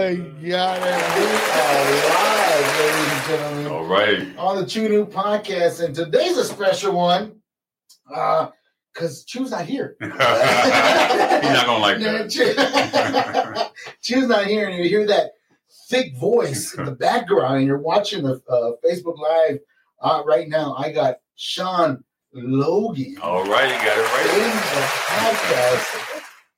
Got it. We are live, ladies and gentlemen, All right. on the Chew & Ew podcast. And today's a special one uh, because Chew's not here. He's not gonna like that. Chew- Chew's not here, and you hear that thick voice in the background, and you're watching the uh, Facebook Live uh, right now. I got Sean Logan All right, you got it right. in the podcast,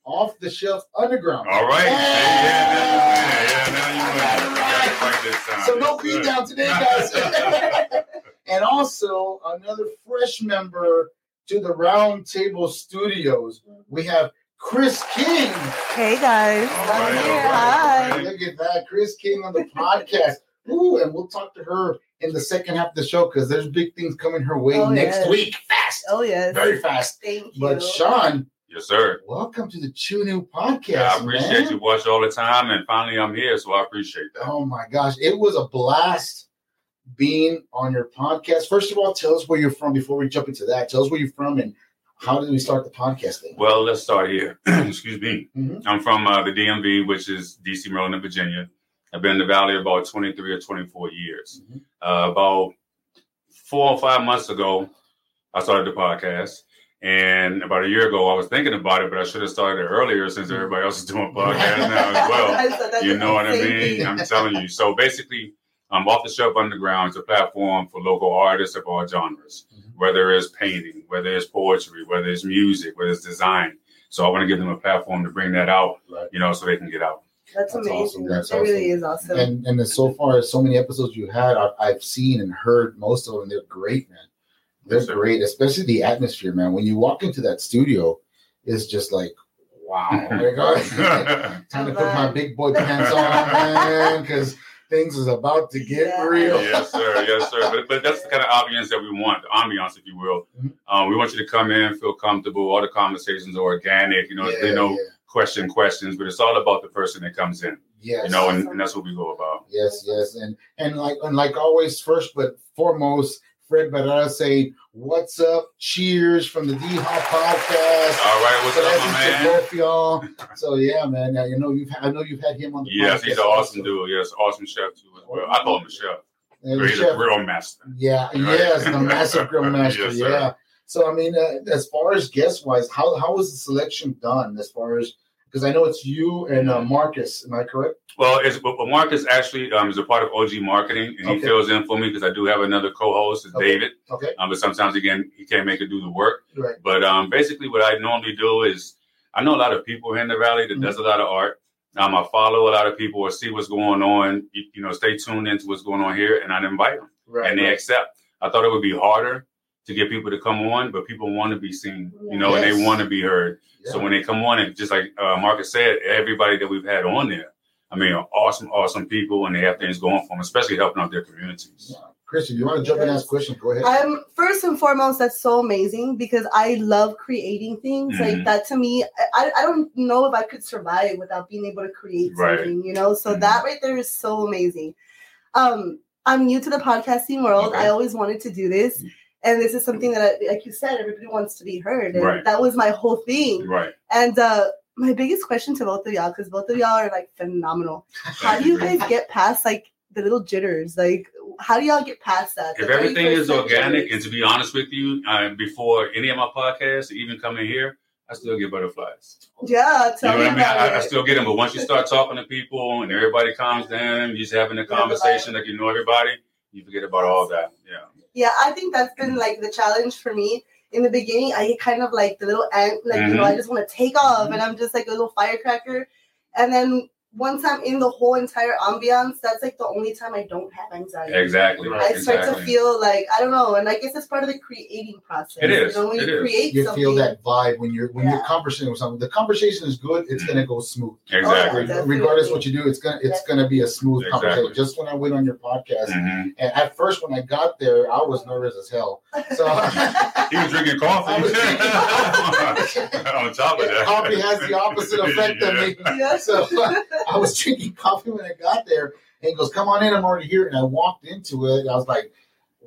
off the shelf underground. All right. Hey, yeah, yeah, yeah, now you got it. You got it right this. So no Yes, beat down today, guys. and also another fresh member to the Round Table Studios. We have Kris King. Hey guys, All right, here. all right, Hi. Look at that, Kris King on the podcast. Ooh, and we'll talk to her in the second half of the show because there's big things coming her way Oh, next yes. week. Fast, Oh yes. very fast. Thank you. But Sean, Yes, sir. welcome to the Chew & Ew podcast. Yeah, I appreciate man. you watch all the time, and finally I'm here, so I appreciate that. Oh my gosh, it was a blast being on your podcast. First of all, tell us where you're from before we jump into that. Tell us where you're from and how did we start the podcast thing? Well, let's start here. Excuse me. Mhm. I'm from uh, the DMV, which is DC, Maryland, and Virginia. I've been in the Valley about 23 or 24 years. Mhm. Uh, about four or five months ago, I started the podcast. And about a year ago, I was thinking about it, but I should have started it earlier since everybody else is doing podcasts now as well. I You know what I mean? thing. I'm telling you. So basically, um, Off the Shelf Underground is a platform for local artists of all genres, Mhm. whether it's painting, whether it's poetry, whether it's music, whether it's design. So I want to give them a platform to bring that out, Right. you know, so they can get out. That's, That's amazing. awesome. That's it really awesome. is awesome. And and so far, so many episodes you had, I, I've seen and heard most of them. They're great, man. They're Yes, great, especially the atmosphere, man. When you walk into that studio, it's just like, wow. Oh my God. Time to put my big boy pants on, man, because things is about to get Yeah. real. yes, sir. Yes, sir. But, but that's the kind of ambience that we want, the ambiance, if you will. Mhm. Um, we want you to come in, feel comfortable. All the conversations are organic. You know, Yeah, they know yeah. question questions, but it's all about the person that comes in. Yes. You know, and, and that's what we go about. Yes, yes, and and like and like always, first but foremost, Fred Barrera saying, "What's up? Cheers from the D Hop Podcast." All right, what's up, my man? both y'all. So yeah, man. Now, you know you've I know you've had him on the Yes, podcast he's an awesome also. dude. Yes, awesome chef too as well. I call him a chef. And he's chef- a real master. yeah, Right. yes, the massive grill master. Yes, yeah. So I mean, uh, as far as guest wise, how how was the selection done? As far as because I know it's you and uh, Marcus. Am I correct? Well, it's, but Marcus actually um, is a part of OG Marketing, and he fills in for me because I do have another co-host, is Okay. David. Okay, Um, but sometimes again, he can't make it do the work. right. But um, basically, what I normally do is I know a lot of people here in the valley that Mhm. does a lot of art. Um, I follow a lot of people or see what's going on. You, you know, stay tuned into what's going on here, and I invite them, Right. and they right. accept. I thought it would be harder to get people to come on, but people want to be seen, you know, and they want to be heard. So when they come on, and just like uh, Marcus said, everybody that we've had on there, I mean, are awesome, awesome people, and they have things going for them, especially helping out their communities. Yeah. Christian, you want to jump in and ask questions? Go ahead. Um, first and foremost, that's so amazing because I love creating things. Mhm. Like that to me, I, I don't know if I could survive without being able to create Right. something, you know? So Mhm. that right there is so amazing. Um, I'm new to the podcasting world. Okay. I always wanted to do this. And this is something that, I, like you said, everybody wants to be heard. And Right. that was my whole thing. Right. And uh, my biggest question to both of y'all, because both of y'all are like phenomenal. How do you guys get past like the little jitters? Like, how do y'all get past that? If everything is organic, jitters? and to be honest with you, uh, before any of my podcasts, even coming here, I still get butterflies. yeah, You tell know me what I mean? about I, I still get them, but once you start talking to people and everybody calms down, you're just having a conversation like you know everybody, you forget about all that. Yeah. Yeah, I think that's been like the challenge for me. In the beginning, I get kind of like the little ant, like you know. I mm-hmm. just want to take off, and I'm just like a little firecracker. And then once I'm in the whole entire ambiance, that's like the only time I don't have anxiety. Exactly. Right. I start exactly. to feel like I don't know, and I guess it's part of the creating process. It is, You know, when it you is. create you feel that vibe when you're when you're conversing with someone. The conversation is good. It's gonna go smooth. Exactly. Oh, yeah. Regardless what you do, it's gonna it's gonna be a smooth Exactly. conversation. Just when I went on your podcast, Mhm. and at first when I got there, I was nervous as hell. So He was drinking coffee. I was drinking coffee. On top of that, coffee has the opposite effect on me. Yeah. So I was drinking coffee when I got there, and he goes, "Come on in, I'm already here." And I walked into it, and I was like,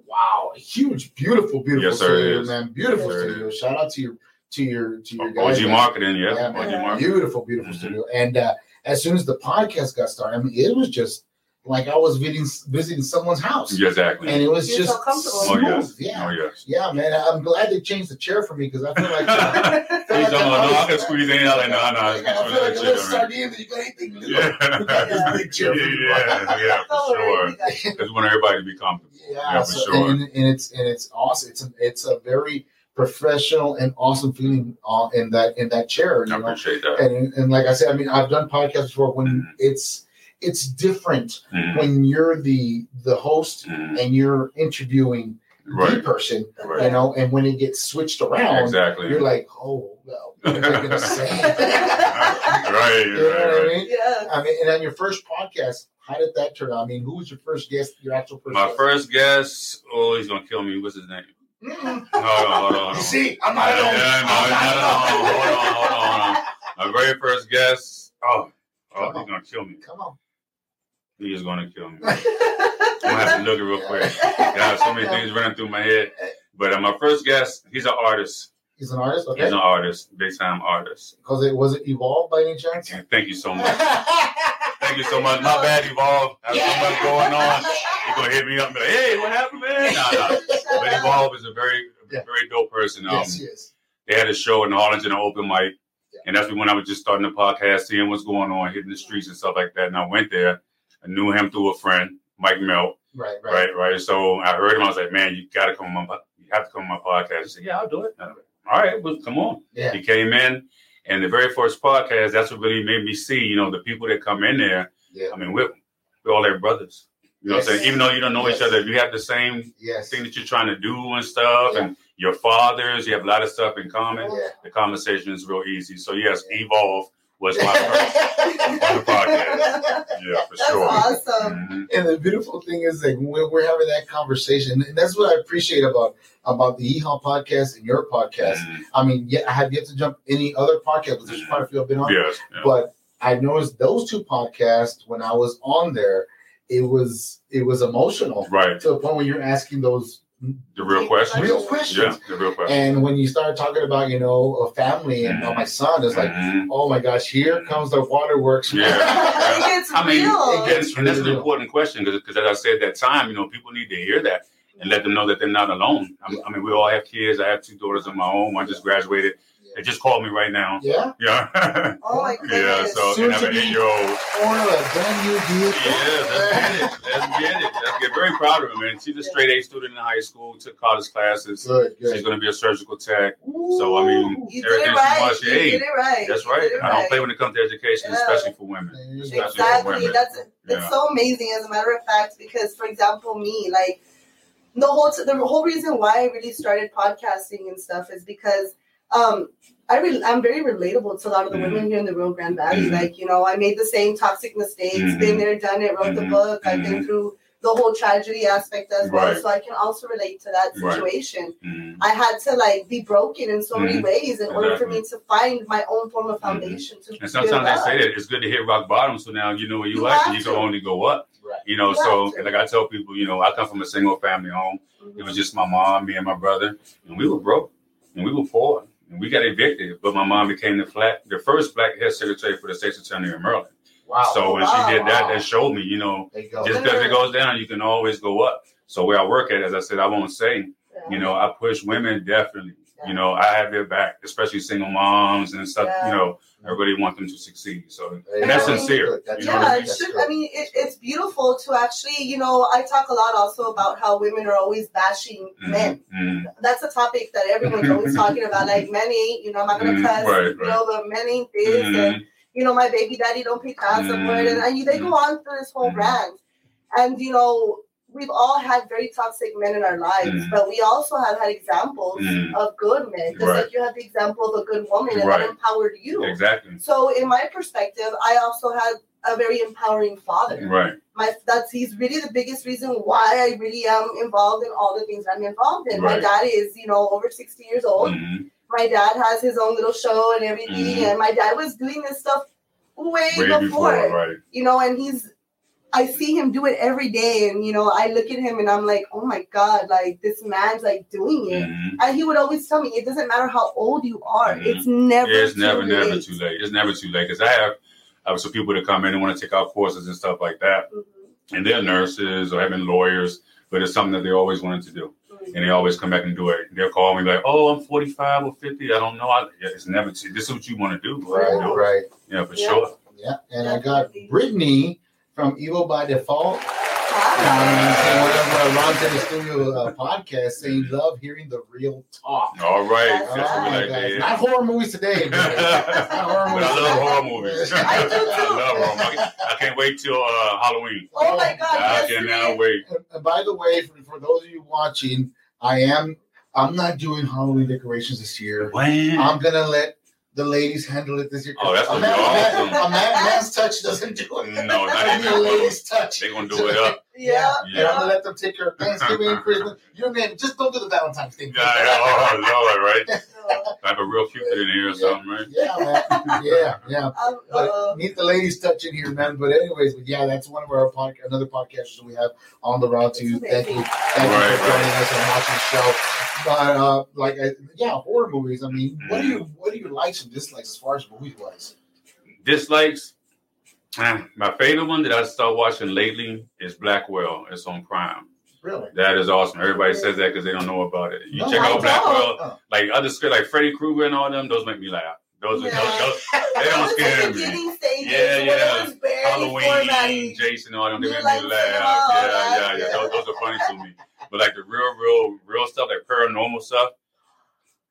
"Wow, huge, beautiful, beautiful Yes, studio, is. man! Beautiful Yes, studio. Shout out to your to your to your OG guys. man. marketing, yeah. Yeah, OG man. marketing. Beautiful, beautiful Mhm. studio. And uh, as soon as the podcast got started, I mean, it was just like I was visiting visiting someone's house, Yeah, exactly. and it was You're just so comfortable. oh yes. smooth. Yeah, Oh yes. yeah, man. I'm glad they changed the chair for me because I feel like. uh, He's talking about, no, I can squeeze in. I'm like, no, no, I it's feel like a really little chill, man. You got anything? Yeah. Yeah. big chair for you. Yeah, yeah, for sure. Because want everybody to be comfortable. Yeah, Yeah, for so- sure. and, and it's and it's awesome. It's a, it's a very professional and awesome feeling uh, in that in that chair. I You know? appreciate that. And and like I said, I mean, I've done podcasts before when Mhm. it's it's different Mhm, when you're the the host mhm. and you're interviewing the Right. person, Right. you know, and when it gets switched around, Exactly. you're like, oh well, what am I gonna say? right, You know right, what I mean? Yeah. I mean, and on your first podcast, how did that turn out? I mean, who was your first guest? Your actual first My guest? first guest, oh, he's gonna kill me. What's his name? Mm-mm. Hold on, hold on, hold You on. see, I'm not alone. yeah, no, I'm not no, no, alone. hold on, hold on, hold on. My very first guest, oh, oh, he's gonna kill me. Come on. He is gonna kill me. I'm gonna have to look it real quick. I have so many things running through my head. But uh, my first guest, he's an artist. He's an artist, Okay. He's an artist, big time artist. Because it was it evolved by any chance? Thank you so much. Thank you so much. My bad, Evolve. I have so much going on. You're gonna hit me up and be like, hey, what happened, man? Nah, nah. But Evolve is a very, Yeah. very dope person. Um, yes, yes. they had a show in Harlingen, an open mic. And that's when I was just starting the podcast, seeing what's going on, hitting the streets and stuff like that. And I went there. Knew him through a friend, Mike Melt. Right, right. Right, right. So I heard him. I was like, man, you got to come on my, you have to come on my podcast. He said, yeah, I'll do it. Like, All right, well, come on. Yeah. He came in, and the very first podcast, that's what really made me see, you know, the people that come in there. Yeah. I mean, we're, we're all their brothers. You know what I'm saying? Even though you don't know each other, you have the same Yes. thing that you're trying to do and stuff, Yeah. and your fathers, you have a lot of stuff in common. Yeah. The conversation is real easy. So, yes, Evolve was my first. on the podcast. Yeah, for That's sure. awesome. Mhm. And the beautiful thing is like when we're having that conversation, and that's what I appreciate about about the EHAL podcast and your podcast. Mhm. I mean, yeah, I have yet to jump any other podcast, but there's quite a few I've been on. Yes. yeah. But I noticed those two podcasts when I was on there, it was it was emotional Right. to the point where you're asking those The real question. real questions. Yeah, the real question. And when you start talking about, you know, a family and Mhm. my son is like, Mhm. oh my gosh, here comes the waterworks. Yeah. it gets I mean, real. it gets- and, and that's an important question because, as I said that time, you know, people need to hear that and let them know that they're not alone. I mean, I mean, we all have kids. I have two daughters of my own. One just graduated. They just called me right now. Yeah. Yeah. oh my yeah. So, Soon and I have to an be- eight year old. Or a brand new vehicle. Yeah, let's get it. Let's get it. Let's get very proud of her, man. She's a straight A student in high school, took college classes. Good, She's going to be a surgical tech. So, I mean, you did everything it she right. wants, You hey, did it right. That's You right. did it I don't right. play when it comes to education, Yeah. especially for women. Especially for Exactly. women. That's it's Yeah. so amazing. As a matter of fact, because for example, me like the whole the whole reason why I really started podcasting and stuff is because um I re- I'm very relatable to a lot of the Mhm. women here in the Rio Grande Valley. Mhm. Like you know, I made the same toxic mistakes, Mhm. been there, done it, wrote the Mhm. book. I've been Mhm. through the whole tragedy aspect as well, Right. so I can also relate to that situation. Mhm. I had to like be broken in so many ways in order for me to find my own form of foundation to And sometimes I say that it's good to hit rock bottom, so now you know where you, You at, and you can only go up. Right. You know, You so have like I tell people, you know, I come from a single family home. It was just my mom, me, and my brother, and we were broke, and we were poor, and we got evicted. But my mom became the flat, the first black head secretary for the state's attorney in Maryland. Wow. So when wow. she did that, that showed me, you know, you go. just because it goes down, you can always go up. So where I work at, as I said, I won't say, Yeah. you know, I push women definitely. You know, I have their back, especially single moms and stuff. Yeah. You know, I really want them to succeed. So, There and that's sincere. That's You know yeah, I mean? That's should. I mean, it, it's beautiful to actually, you know, I talk a lot also about how women are always bashing Mhm, men. mhm. That's a topic that everyone's always talking about. Like men ain't, you know, I'm not gonna Mhm, cuss. right, You know, the men ain't this, and Mhm. you know, my baby daddy don't pay child support, and, and you, they go on through this whole Mhm. rant. And you know, we've all had very toxic men in our lives, Mhm. but we also have had examples Mhm. of good men. Just Right. like you have the example of a good woman, and Right. that empowered you. Exactly. So, in my perspective, I also had a very empowering father. Right. My that's he's really the biggest reason why I really am involved in all the things I'm involved in. Right. My dad is, you know, over 60 years old. Mhm. My dad has his own little show and everything, Mhm. and my dad was doing this stuff way, Way before, before, right. you know, and he's I see him do it every day, and you know, I look at him and I'm like, oh my god, like this man's like doing it. Mhm. And he would always tell me, it doesn't matter how old you are, Mhm. it's never Yeah, it's too never, late. never too late. It's never too late because I have I have some people that come in and want to take out courses and stuff like that. Mhm. And they're nurses or having lawyers, but it's something that they always wanted to do. And they always come back and do it. They'll call me like, "Oh, I'm 45 or 50. I don't know. I, yeah, it's never. Too, this is what you want to do. Right, You know? right. Yeah, for Yeah. sure. Yeah. And I got Brittany from Evil by Default. Hi. Um, whatever Ron to the Studio uh, podcast saying love hearing the real talk. All right. That's That's what we right, like to Not horror movies today. but horror movies I love today. horror movies. I do too. I love horror movies. I can't wait till uh, Halloween. Oh my God! I yesterday- cannot wait. And- and by the way, for, for those of you watching, I am I'm not doing Halloween decorations this year. When? I'm gonna let the ladies handle it this year. Oh, that's a gonna man, be awesome. a man- a man- man's touch doesn't do it. No, not even need a lady's touch. They're gonna do it up. Yeah. And I'm gonna let them take care of Thanksgiving, Christmas. You name it. Just don't do the Valentine's thing. Yeah, yeah, oh, Lord, right? I have a real cupid in here or something, right? Yeah, man. Yeah, yeah. um, But uh, need the ladies touch in here, man. But anyways, but yeah, that's one of our podcast, another podcast we have on the route to. That's Thank you, amazing. thank you Right, for joining us and watching the show. But uh, like, uh, yeah, horror movies. I mean, what do you what do you likes and dislikes as far as movies wise? Dislikes. Ah, My favorite one that I started watching lately is Blackwell. It's on Prime. Really? That is awesome. Everybody says that because they don't know about it. You No, check I out don't. Blackwell, Oh. like other script, like Freddy Krueger and all them. Those make me laugh. Those are Yeah. those, those, they don't scare the me. Yeah, yeah. it was barely Halloween. Jason, all them, they You make like me laugh. Yeah, yeah, yeah. Yeah. Those, those are funny to me. But like the real, real, real stuff, like paranormal stuff.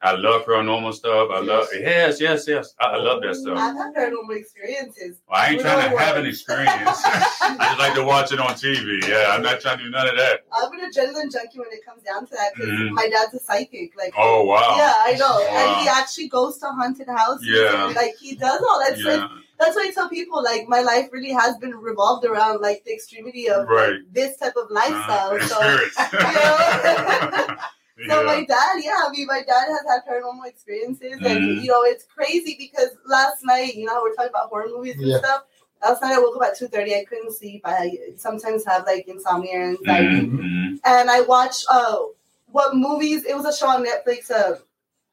I love paranormal stuff. I love yes, yes, yes. I, I love that stuff. I've had paranormal experiences. Well, I ain't trying to Real have an experience. I just like to watch it on TV. Yeah, I'm not trying to do none of that. I'm an adrenaline junkie when it comes down to that because Mhm. my dad's a psychic. Like, Oh wow. yeah, I know, Wow. and he actually goes to haunted houses. Yeah. and, like he does all that. Yeah. Like, that's why I tell people like my life really has been revolved around like the extremity of like, Right. this type of lifestyle. Uh, so, spirits. Yeah. so Yeah. my dad, yeah, I mean, my dad has had paranormal experiences, and Mhm. you know, it's crazy because last night, you know, we're talking about horror movies and Yeah. stuff. Last night I woke up at two thirty. I couldn't sleep. I sometimes have like insomnia and anxiety, Mhm. and I watched uh what movies? It was a show on Netflix. Uh,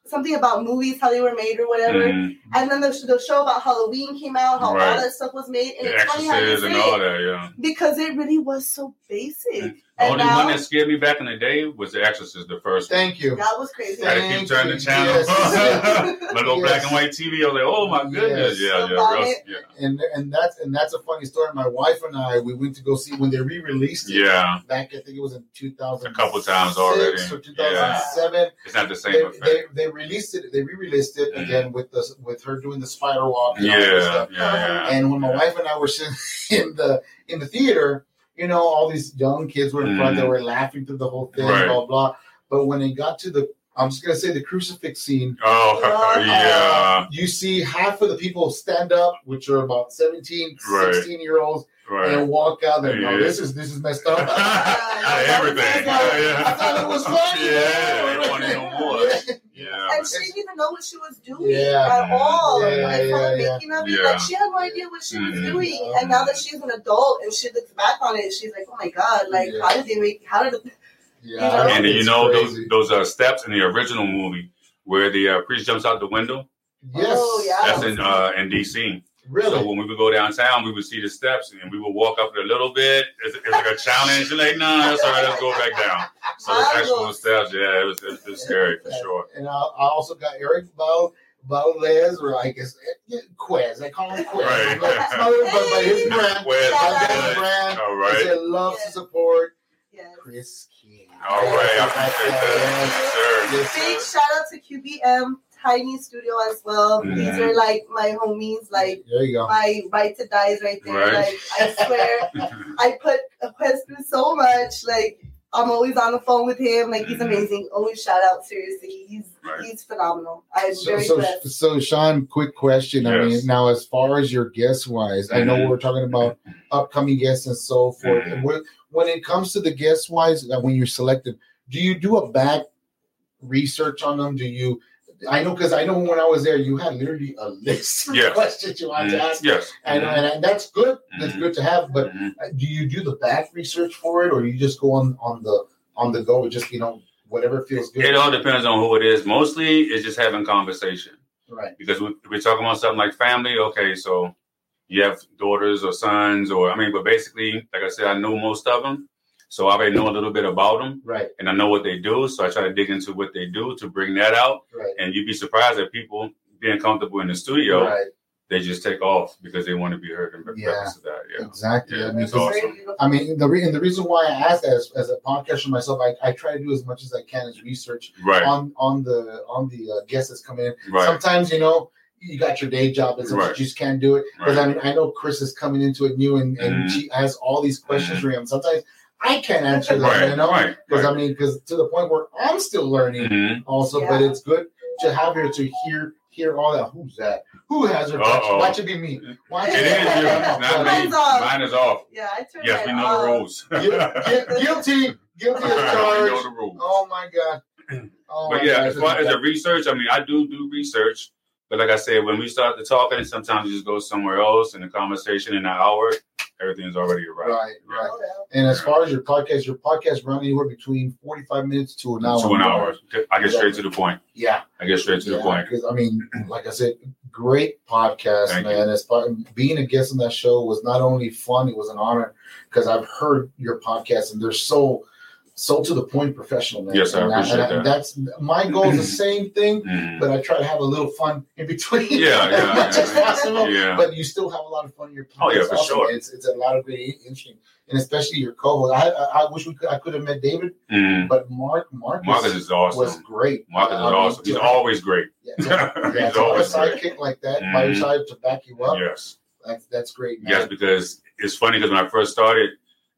something about movies, how they were made or whatever. Mhm. And then the, the show about Halloween came out, how Right. all that stuff was made, and The it's funny how you say and all it that. Yeah. because it really was so basic. The And only now one that scared me back in the day was The Exorcist, the first one. Thank you. that was crazy. I Gotta keep turning the you. channel. Yes. My little Yes. black and white TV. I was like, oh my goodness. Yes. Yeah, The yeah, real, yeah. And and that's and that's a funny story. My wife and I we went to go see when they re-released it. Yeah. Back I think it was in 2000. A couple times already. Or 2007. It's not the same They, effect. they, they released it. They re-released it Mhm. again with the with her doing the spider walk. and yeah, all that yeah, yeah. And when my wife and I were sitting in the in the theater, you know, all these young kids were in front. They Mhm. were laughing through the whole thing, Right. blah blah. But when it got to the, I'm just gonna say the crucifix scene. Oh, yeah. uh, you see half of the people stand up, which are about 17, Right. 16 year olds, Right. and walk out. There, no, Yeah. this is this is messed up. Everything. I Yeah, yeah. thought- I thought it was funny. Yeah, it ain't funny no more. Yeah. And she didn't even know what she was doing Yeah. at all. Yeah, I saw the yeah, making of it. yeah. Like she had no idea what she was Mhm. doing. And now that she's an adult and she looks back on it, she's like, "Oh my god! Like, Yeah. how did they make? How did?" It, Yeah, And you it's know those crazy. those uh, steps in the original movie where the uh, priest jumps out the window. Yes. Oh, yeah. That's in uh, in DC. Really? So when we would go downtown, we would see the steps and we would walk up it a little bit. It's, it's like a challenge. You're like, nah, that's all right. Let's go back down. So it's actual steps. Yeah, it was, it was scary for sure. And I, I also got Eric Val Valdez, or I guess eh, Quez. I call him Quez. Right. But, but, but his brand, Where's Shout my brand, All he loves Yeah. to support yes. Kris King. All right. I Yes, appreciate that. yes, Yes, sir. Big shout out to QBM Tiny Studio as well. Mhm. These are like my homies. Like There you go. my right to die is right there. Right. Like I swear. I put a quest through so much. Like I'm always on the phone with him. Like he's Mhm. amazing. Always shout out. Seriously, he's Right. he's phenomenal. I'm So, very so, blessed. so, Sean, quick question. I mean, now as far as your guest wise, I know Mhm. we're talking about upcoming guests and so forth. Mhm. And when, when it comes to the guest wise, uh, when you're selected, do you do a back research on them? Do you? I know because I know when I was there, you had literally a list of Yes. questions you wanted to Mhm. ask, Yes. and, and, and that's good. That's Mhm. good to have. But Mhm. uh, do you do the back research for it, or you just go on on the on the go? Just you know whatever feels good. It all depends on who it is. Mostly, it's just having conversation right. because we, we're talking about something like family. Okay, so you have daughters or sons, or I mean, but basically, like I said, I know most of them. So I already know a little bit about them Right. and I know what they do. So I try to dig into what they do to bring that out. Right. And you'd be surprised at people being comfortable in the studio. Right. They just take off because they want to be heard in Yeah. that. Yeah. Exactly. Yeah, I mean, awesome. I mean, the re- and the reason why I ask that as, as a podcaster myself, I, I try to do as much as I can as research Right. on on the on the uh, guests that's coming in. Right. Sometimes you know you got your day job and Right. you just can't do it. Because Right. I mean, I know Kris is coming into it new and, and Mhm. she has all these questions Mhm. for him. Sometimes I can't answer that, Right. you know, because right. I mean, because to the point where I'm still learning Mhm. also. But it's good to have her to hear hear all that. Who's that? Who has her? touch? Uh-oh. Watch it be me. Watch It is you. It's not me. Mine's off. Mine is off. Yeah, I turned Yes, we mine know the rules. Gu- guilty, guilty as we know charged. Oh my god. Oh But my yeah, God. as far as the research, I mean, I do do research. But like I said, when we start to talking, sometimes you just go somewhere else in the conversation in an hour, everything's already arrived. right, right. Yeah. And as far as your podcast, your podcast run anywhere between forty-five minutes to an hour. To an hour. I get straight to the point. Yeah, I get straight to the point. Because I mean, like I said, great podcast, Thank man. As far being a guest on that show was not only fun; it was an honor because I've heard your podcast and they're so. So to the point, professional, man. Yes, I and appreciate that. That's my goal is the same thing, Mhm. but I try to have a little fun in between. Yeah, as yeah, much yeah, as possible. yeah. But you still have a lot of fun in your podcast. Oh, yeah, for sure. It's it's a lot of very interesting, and especially your co-host. I I, I wish we could I could have met David, Mhm. but Mark Marcus, Marcus is awesome. was great. Marcus is I mean, awesome. He's always great. yeah, yeah, He's to have a great. sidekick like that by your side to back you up. Yes. That's that's great. Man. Yes, because it's funny because when I first started,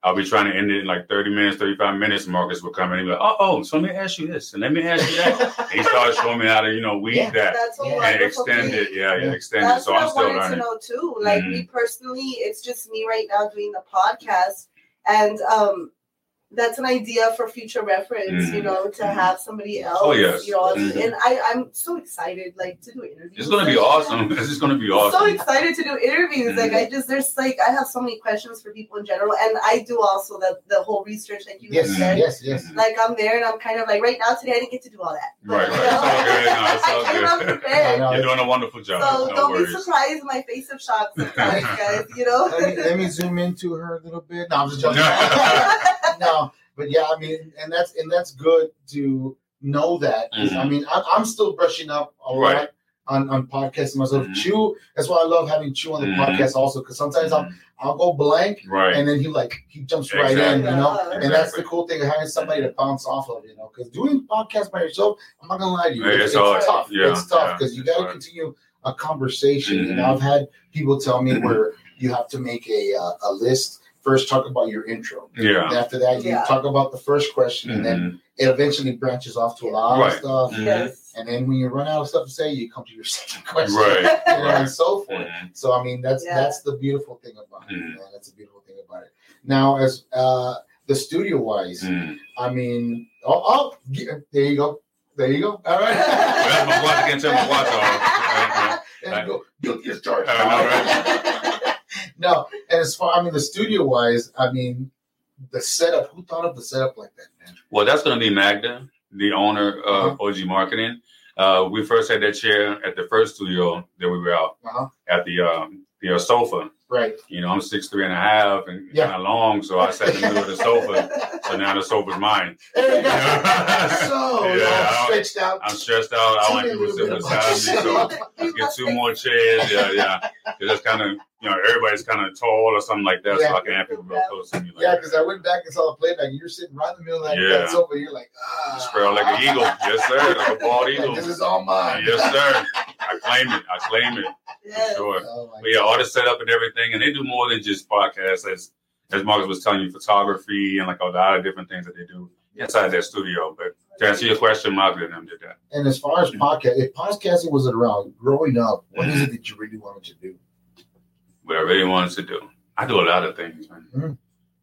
I'll be trying to end it in like 30 minutes, 35 minutes. Marcus will come in and be like, oh, oh, so let me ask you this and let me ask you that. he started showing me how to, you know, weed Yeah. that That's a Yeah. and wonderful extend it. Yeah, yeah, Yeah. extend it. That's So what I'm I still wanted to learning. know too. Like Mhm. me personally, it's just me right now doing the podcast, and um, that's an idea for future reference. You Mhm. know, to Mhm. have somebody else. Oh, yes. You know, Mhm. and I I'm so excited like to do interviews. It's going to be awesome. This is going to be awesome. So excited to do interviews. Like I just there's like I have so many questions for people in general, and I do also the the whole research like you Yes, said. yes, yes. Like I'm there, and I'm kind of like right now today I didn't get to do all that. Right, you right. It's all good. No, it's all I came up good. prepared. I know. You're doing a wonderful job. So no don't worries. be surprised in my face of shock sometimes, guys. You know. let, me, let me zoom into her a little bit. No, I'm just joking. No, but yeah, I mean, and that's and that's good to know that. I Mhm. mean, I'm, I'm still brushing up a Right. lot on on podcasting myself. Mhm. Chew. That's why I love having Chew on the Mhm. podcast also because sometimes I'll I'll go blank Right. and then he like he jumps right in, you know. Yeah. And that's the cool thing of having somebody to bounce off of, you know. Because doing podcasts by yourself, I'm not gonna lie to you, it's, it's tough. Yeah, it's tough yeah, because you got to continue a conversation. And Mhm. I've had people tell me Mhm. where you have to make a uh, a list. First, talk about your intro. Yeah. And after that, you Yeah. talk about the first question, and then Mhm. it eventually branches off to a lot Right. of stuff. Mhm. Yes. And then when you run out of stuff to say, you come to your second question, Right. you know, Right. and so forth. Mhm. So I mean, that's Yeah. that's the beautiful thing about it. Mhm. Man. That's the beautiful thing about it. Now, as uh, the studio wise, Mhm. I mean, oh, oh, ge- there you go, there you go. All right. That's my watch. I can't turn my watch off. there you go. Guilty as charged. I know, no, and as far I mean, the studio wise, I mean, the setup. Who thought of the setup like that, man? Well, that's going to be Magda, the owner of Uh-huh. OG Marketing. Uh, we first had that chair at the first studio that we were out Uh-huh. at the um, the uh, sofa. Right. You know, I'm six three and a half and Yeah. kind of long, so I sat in the middle of the sofa. So now the sofa's mine. There you go. so Yeah, stretched out. I'm stressed out. I want people to sit beside me, so let's get two more chairs. Yeah, yeah. 'Cause just kind of you know everybody's kind of tall or something like that, so I can have people real close to me. Like Yeah, because I went back and saw the playback. and You're sitting right in the middle of that, Yeah. that sofa. You're like, ah, Spread like an eagle. Yes, sir. Like a bald Like, eagle. this is all mine. Yes, sir. I claim it. I claim it. Yes. Sure. Oh But yeah, God. all the setup and everything, and they do more than just podcasts. As as Marcus was telling you, photography and like all the other different things that they do inside their studio. But to answer your question, Marcus and them did that. And as far as podcast, if podcasting was around growing up, what is it that you really wanted to do? What I really wanted to do. I do a lot of things, man. Mhm.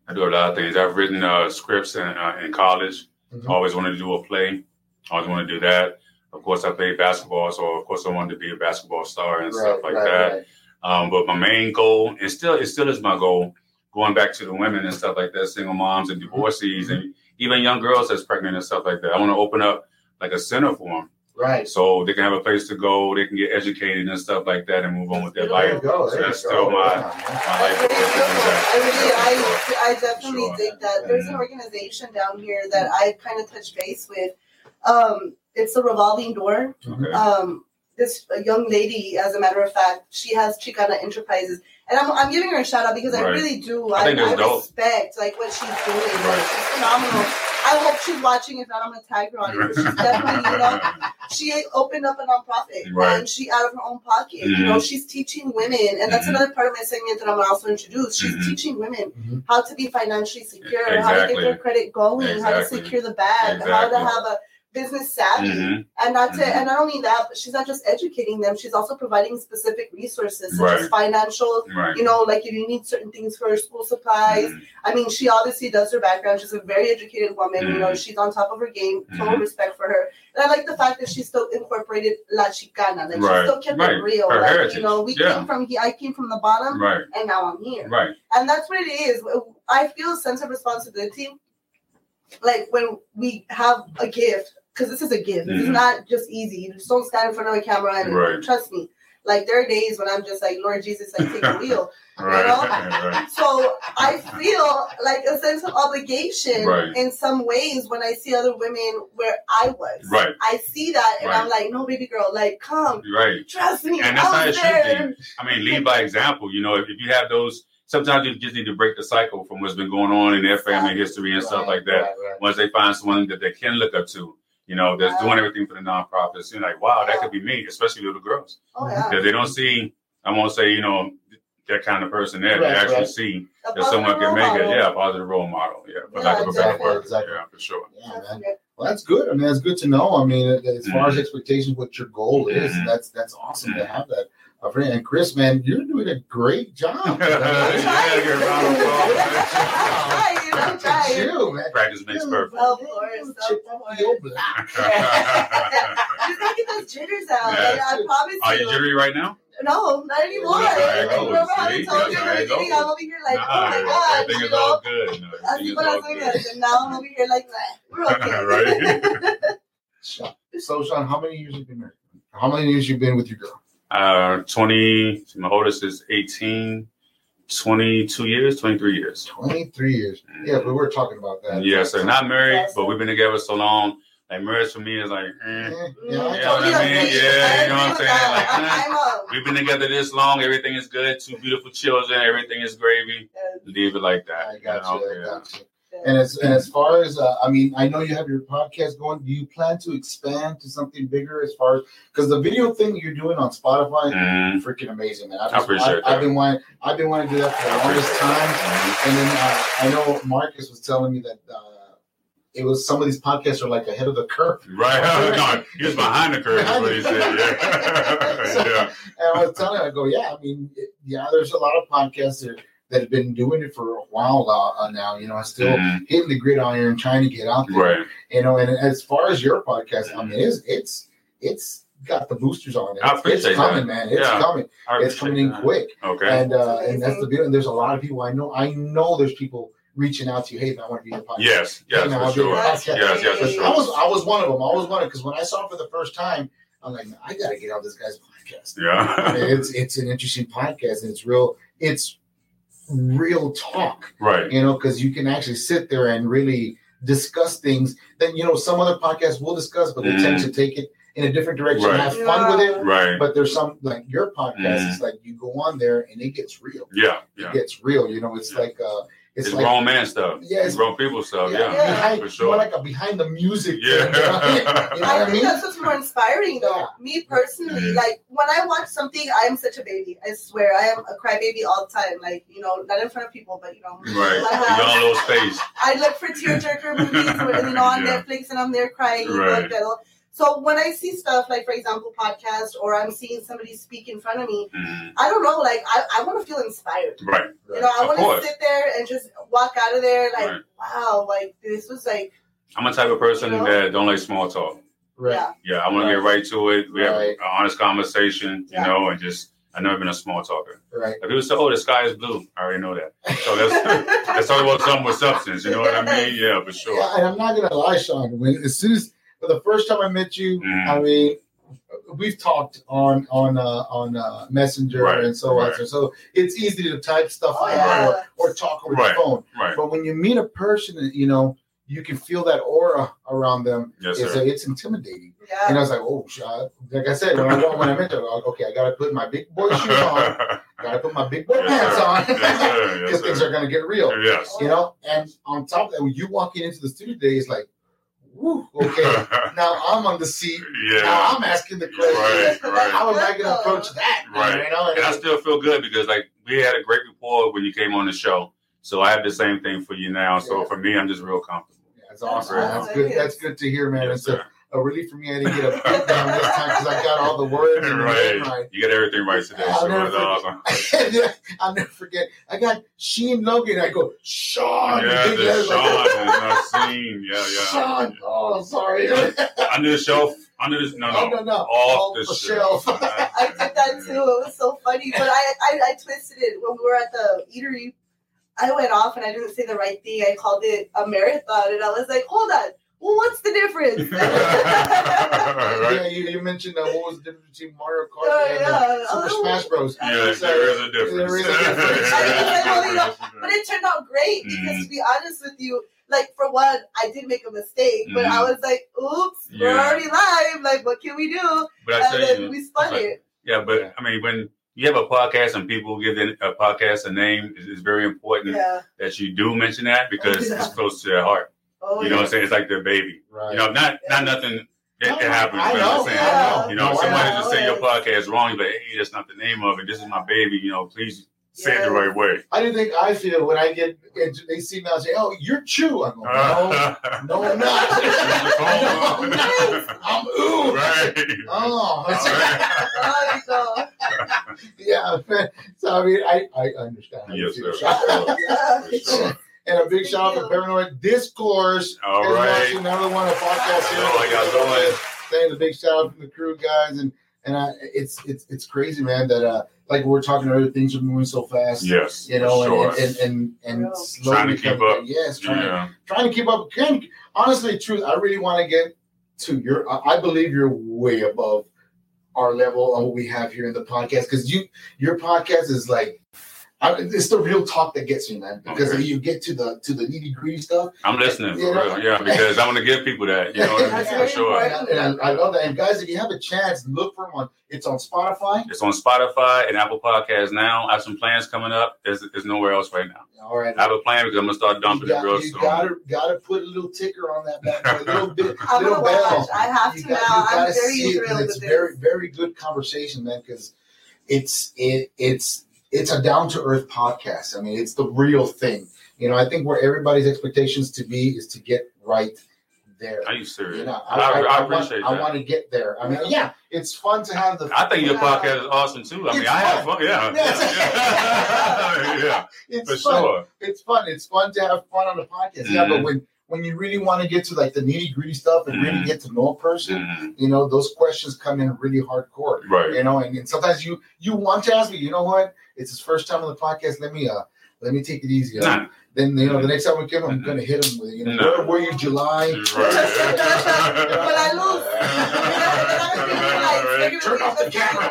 I do a lot of things. I've written uh, scripts in, uh, in college. Mhm. Always wanted to do a play. Always wanted to do that. Of course, I played basketball, so of course I wanted to be a basketball star and stuff like that. right. Um, but my main goal, and still, it still is my goal, going back to the women and stuff like that, single moms and divorcees, and even young girls that's pregnant and stuff like that. I want to open up like a center for them Right. so they can have a place to go, they can get educated and stuff like that, and move on with their There life. go. So that's still go. my Yeah, my life. I really, I, I definitely Sure. dig that. There's an organization down here that I kind of touch base with. Um, it's the revolving door. Okay. Um, this young lady, as a matter of fact, she has Chicana Enterprises, and I'm, I'm giving her a shout out because I really do. I I, think that's I dope. respect like what she's doing. Like, she's phenomenal. I hope she's watching. If not, I'm gonna tag her on it. She's definitely, you know, she opened up a nonprofit Right. and she out of her own pocket. You know, Mhm. she's teaching women, and that's Mhm. another part of my segment that I'm gonna also introduce. She's Mhm. teaching women Mhm. how to be financially secure, how to get their credit going, how to secure the bag, how to have a business savvy, Mhm. and not to, Mhm. and not only that, but she's not just educating them; she's also providing specific resources such as financial. Right. You know, like if you need certain things for school supplies. Mhm. I mean, she obviously does her background. She's a very educated woman. You know, Mhm. she's on top of her game. Total Mhm. respect for her. And I like the fact that she still incorporated La Chicana. Like Right. she still kept Right. it real. Her like, heritage. You know, we Yeah. came from here. I came from the bottom, Right. and now I'm here. Right. And that's what it is. I feel a sense of responsibility. Like when we have a gift, because this is a gift. This is Mhm. not just easy. You just don't stand in front of a camera and Right. trust me. Like there are days when I'm just like, Lord Jesus, like take the wheel. Right. know? right. So I feel like a sense of obligation Right. in some ways when I see other women where I was. Right. I see that and I'm like, no, baby girl, like come, Right. trust me. And that's I how it was should be. I mean, lead by example. You know, if, if you have those, sometimes you just need to break the cycle from what's been going on in their family history and stuff like that. Right, right. Once they find someone that they can look up to, you know, that's Yeah. doing everything for the nonprofits, you're like, wow, that could be me, especially little girls. Oh yeah. Because they don't see, I won't say, you know, that kind of person there. Right, they actually right. see A that someone can make role it. Yeah, a positive role model. Yeah, for Yeah, lack of a better exactly, word. exactly. Yeah, for sure. Yeah, man. Well, that's good. I mean, that's good to know. I mean, as far as Mhm. expectations, what your goal is, Mhm. that's that's awesome to Mhm. have that. Uh, friend. And Kris, man, you're doing a great job. Yeah, give a round of applause. I'm trying, I'm Look at trying. you, man. Practice makes perfect. Of course, of Chip course. black. Just gotta get those jitters out. Yeah. Like, I promise Are you. you jittery right now? No, not anymore. There you. Remember how I told you Yeah, in the beginning, I'm over here like, Nah, oh my god, everything you is all know. good. No, Así everything is por all las good. uñas, and now I'm over here like that. We're okay. right? So, so, Sean, how many years have you been married? How many years you been with your girl? Uh, 20, my oldest is 18, 22 years, 23 years. Twenty-three years. Yeah, but we were talking about that. Yes, sir. Not married, but we've been together so long. Like, marriage for me is like, eh. Yeah, yeah, I Mm, Yeah, told what. I mean? agree. Yeah, you know what I'm saying? Like, eh. I'm, I'm We've been together this long. Everything is good. Two beautiful children. Everything is gravy. Leave it like that. I got know? you. I got you. And as and as far as uh, I mean, I know you have your podcast going. Do you plan to expand to something bigger as far as because the video thing you're doing on Spotify, Mhm. freaking amazing, man. I've, I appreciate I, have been wanting, I've been wanting to do that for the I longest time. that. And then uh, I know Marcus was telling me that uh, it was some of these podcasts are like ahead of the curve. Right. no, he was behind the curve, is what he said. Yeah. yeah. And I was telling him, I go, yeah, I mean, it- yeah, there's a lot of podcasts that, that have been doing it for a while uh, uh, now. You know, I still Mhm. hitting the gridiron, trying to get out there. Right. You know, and as far as your podcast, I mean, it's it's it's got the boosters on it. It's, it's coming, that. man. It's Yeah. coming. It's coming in appreciate quick. Okay. And uh, That's and that's the beauty. And there's a lot of people I know. I know there's people reaching out to you. Hey, man, I want to be your podcast. yes. Yes, Hey, man, for I'll be in a sure. Yes, yes, for sure. I was I was one of them. I was one of because when I saw it for the first time, I'm like, I got to get on this guy's podcast. I mean, Yeah. it's it's an interesting podcast and it's real. It's real talk, right. you know, because you can actually sit there and really discuss things that you know some other podcasts will discuss, but they tend Mhm. to take it in a different direction, Right. have fun with it. Right. But there's some like your podcast. Mhm. It's like you go on there and it gets real. Yeah. It gets real. You know, it's Yeah. like uh, it's, It's like grown man stuff. Yeah, it's- grown people stuff. yeah, Yeah. behind, For sure. more like a behind the music. Yeah. thing, you know? You know I what I think that's what's more inspiring, though. Me personally, like when I watch something, I am such a baby. I swear, I am a crybaby all the time. Like you know, not in front of people, but you know, Right. in my Your little space. I look for tearjerker movies, where, you know, on Yeah. Netflix, and I'm there crying. you know, Right. Pero- So when I see stuff like, for example, podcast, or I'm seeing somebody speak in front of me, Mhm. I don't know, like I, I want to feel inspired. Right. You know, I want to sit there and just walk out of there like, Right. wow, like this was like, I'm a type of person You know? that don't like small talk. Right. yeah, Yeah, I want to get right to it. We have an honest conversation, you Yeah. know, and just I've never been a small talker. Right. If people say, "Oh, the sky is blue," I already know that. So let's let's talk about something with substance. You know what I mean? Yeah, for sure. Yeah, and I'm not gonna lie, Sean. When as soon as but the first time I met you, Mhm. I mean, we've talked on on uh, on uh, Messenger Right, and so on. So it's easy to type stuff Oh, yeah. or, or talk over Right. the phone. Right. But when you meet a person, you know, you can feel that aura around them. Yes, it's, sir. it's intimidating. Yeah. And I was like, oh, shot. Like I said, when I when I met her, I was, okay, I gotta put my big boy shoes on. Gotta put my big boy Yes, pants sir. on. Yes. Yes, Because things are gonna get real. Yes. You know, and on top of that, when you walking into the studio today, it's like, woo, okay. now I'm on the seat. Yeah. Now yeah. I'm asking the Right, question. right. How am I going to approach that? Right. You know, And I still feel good because like we had a great rapport when you came on the show. So I have the same thing for you now. So Yeah. for me, I'm just real comfortable. That's awesome. Right. That's good. That's good to hear, man. Yes, a, relief for me. I didn't get a beat down this time because I got all the words and the name right. right. You got everything right today. I'll So never it's awesome. I'll never forget. I got Sheen Logan. I go, Sean. Yeah, Big the Sean like is seen. Yeah, yeah. Sean. Oh, sorry. Under the shelf. Under the no, Oh, no. no, no. Off the, the shelf. shelf. I did that too. It was so funny. But I, I, I twisted it when we were at the eatery. I went off and I didn't say the right thing. I called it a marathon, and I was like, "Hold on, well, what's the difference?" Right. Yeah, you, you mentioned uh, what was the difference between Mario Kart Oh, and yeah. uh, Super Oh. Smash Bros. Yeah, So, there is a difference. There is a difference. I mean, like, well, you know, But it turned out great because, Mhm. to be honest with you, like for one, I did make a mistake, but I Mhm. was like, "Oops, we're already live. Like, what can we do?" But I And tell then you, we spun like- it. yeah, but I mean, when you have a podcast and people give a podcast a name, it's, it's very important Yeah. that you do mention that because Yeah. it's close to their heart. Oh, You know what. I'm saying? It's like their baby. Right. You know, not not nothing. It, No, happens. I know. I'm saying, Yeah. You know, No, I somebody know. just oh, say your podcast wrong, but hey, that's not the name of it. This is my baby. You know, please say it the right way. I do not think I feel when I get they see me. I say, "Oh, you're Chew." I go, "No, no, I'm not. No, I'm not. I'm ooh." right. Oh, Oh, yeah. So I mean, I I understand. Yes, feel. sir. Yeah. For sure. And a big shout out to Paranoid Discourse. All Guys, right. watching Another one of podcast here. How y'all doing? Saying a big shout out from the crew guys, and and I, it's it's it's crazy, man. That uh, like we're talking earlier, things are moving so fast. Yes. You know, sure. and, and and and, Real. slowly Trying to keep coming- up. Yes, trying, yeah. trying to keep up. Can, honestly, truth, I really want to get to your. I I believe you're way above our level on what we have here in the podcast because you your podcast is like. I, it's the real talk that gets me, man. Because Okay. you get to the to the nitty gritty stuff, I'm listening for You know? real. Yeah, because I want to give people that. You know, That's for sure. and, I, and I, I love that. And guys, if you have a chance, look for them on. It's on Spotify. It's on Spotify and Apple Podcasts now. I have some plans coming up. There's, there's nowhere else right now. All right, I have a plan because I'm gonna start dumping got, it real you soon. gotta gotta put a little ticker on that, back, a little bit, I'm little bell. I have You to got- now. you gotta I'm very see it 'cause thrilled It's with very, very good conversation, man. Because it's it it's it's a down to earth podcast. I mean, it's the real thing. You know, I think where everybody's expectations to be is to get right there. Are you serious? You know, I, I, want, appreciate I that. want to get there. I mean, yeah, it's fun to have the. I think your Yeah. podcast is awesome too. I mean, It's I have fun. fun. Yeah, yeah, yeah, it's for fun. sure. It's fun. It's fun to have fun on the podcast. Yeah, but Mhm. when when you really want to get to like the nitty gritty stuff and really Mhm. get to know a person, Mhm. you know, those questions come in really hardcore. Right. You know, and, and sometimes you you want to ask me, you know what? It's his first time on the podcast. Let me uh let me take it easy. Uh, Nah. Then you know the next time we come, I'm gonna hit him with you know No. where were you July? But I lose. Right. Turn off the camera.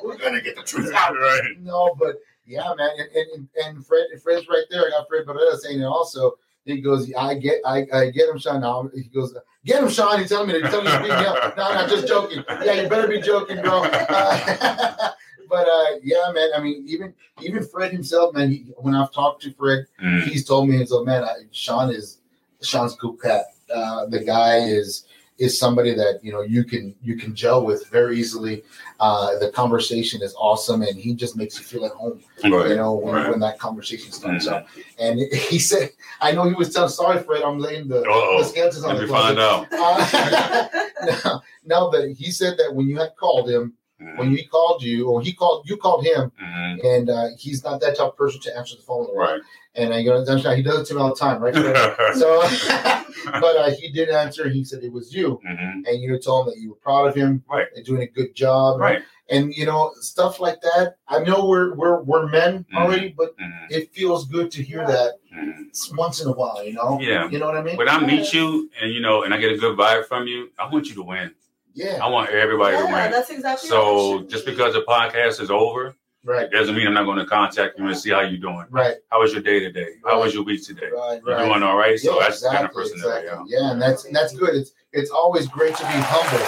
We're gonna get the truth out. Right. No, but yeah, man, and and, and Fred Fred's right there. I got Fred Barrera saying it also. He goes, I get, I, I get him, Sean. Now he goes, get him, Sean. He's telling me, he's telling me to beat me up. No, no, just joking. Yeah, you better be joking, bro. Uh, but uh, yeah, man. I mean, even even Fred himself, man. He, when I've talked to Fred, Mm. he's told me, he's like, man, I, Sean is Sean's cool cat. Uh, the guy is is somebody that you know you can you can gel with very easily. Uh, the conversation is awesome, and he just makes you feel at home. You know when, right. when that conversation starts Mhm. up. And he said, I know he was telling, sorry, Fred, I'm laying the, Uh-oh. the skeletons on Let the me find out. Uh, now, now that he said that when you had called him, Mhm. when he called you or he called you called him, Mhm. and uh, he's not that type of person to answer the phone. Right. And I go, "That's not- he does it to me all the time, right? so, but uh, he did answer. He said it was you, Mhm. and you told him that you were proud of him, Right. and doing a good job, Right. And you know stuff like that. I know we're we're we're men Mhm. already, but Mhm. it feels good to hear that Mhm. once in a while. You know, Yeah. you know what I mean? When I meet you and you know, and I get a good vibe from you, I want you to win. Yeah, I want everybody to yeah, win. that's exactly. it So just be. because the podcast is over, right, doesn't mean I'm not going to contact you and see how you're doing. right, How was your day today? How was your week today? right, You're right. doing all right. So yeah, that's the kind of exactly, person that I am. Yeah, and that's and that's good. It's it's always great to be humble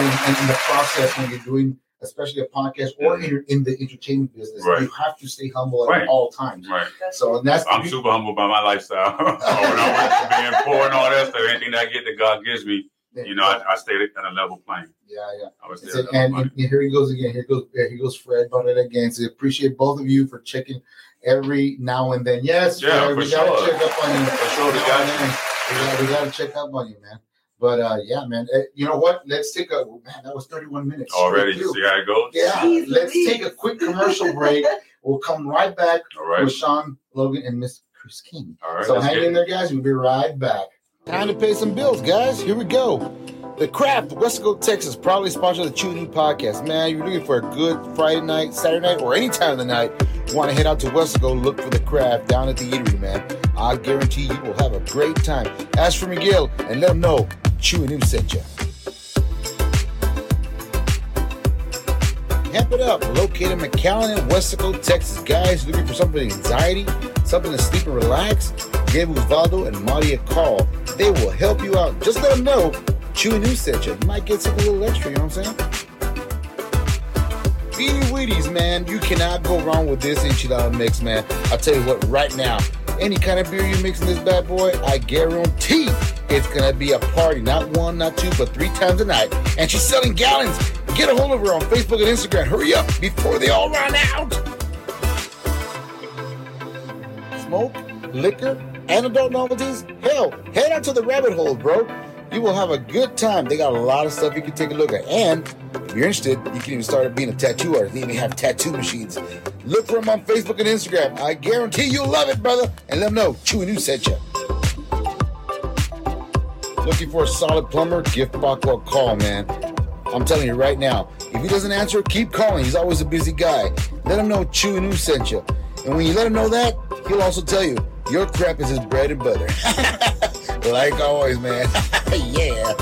in, in, in the process when you're doing, especially a podcast or mm-hmm. in, in the entertainment business. Right. You have to stay humble at Right. all times. Right. So and that's I'm beauty- super humble by my lifestyle. when I'm being poor and all that stuff, anything that I get that God gives me, you know, I, I stay at a level plane. yeah, yeah. I would stay It's at a- a level and, and here he goes again. Here goes here goes Fred about it again. So appreciate both of you for checking every now and then. Yes, Yeah, Fred, for we gotta check up on you. For sure, we got and you. then. We gotta, we gotta check up on you, man. But uh, yeah, man. Eh, You know what? Let's take a man. That was 31 minutes. Already, Straight see how it goes? Yeah. Jeez Let's Louise. take a quick commercial break. We'll come right back All right. with Sean Logan and Miss Kris King. All right. so hang in there, guys. We'll be right back. Time to pay some bills, guys. Here we go. The Craft, Weslaco, Texas, proudly sponsors the New podcast. Man, you're looking for a good Friday night, Saturday night, or any time of the night. You want to head out to Weslaco, look for the Craft down at the eatery, man. I guarantee you will have a great time. Ask for Miguel and let him know Chew & Ew sent you. Hemp It Up, located in McAllen and Weslaco, Texas. Guys, looking for something anxiety, something to sleep and relax? Give Osvaldo and Maria a call. They will help you out. Just let them know Chewy News sent you. Might get something a little extra, you know what I'm saying? Beanie Wheaties, man. You cannot go wrong with this enchilada mix, man. I'll tell you what, right now, any kind of beer you mix in this bad boy, I guarantee it's gonna be a party. Not one, not two, but three times a night. And she's selling gallons. Get a hold of her on Facebook and Instagram. Hurry up before they all run out. Smoke, liquor, and adult novelties? Hell, head out to the rabbit hole, bro. You will have a good time. They got a lot of stuff you can take a look at. And if you're interested, you can even start being a tattoo artist. They even have tattoo machines. Look for them on Facebook and Instagram. I guarantee you'll love it, brother. And let them know Chew & Ew sent you. Looking for a solid plumber? Give Buckwell a call, man. I'm telling you right now. If he doesn't answer, keep calling. He's always a busy guy. Let him know Chew & Ew sent you. And when you let him know that, he'll also tell you your crap is his bread and butter. like always, man. yeah.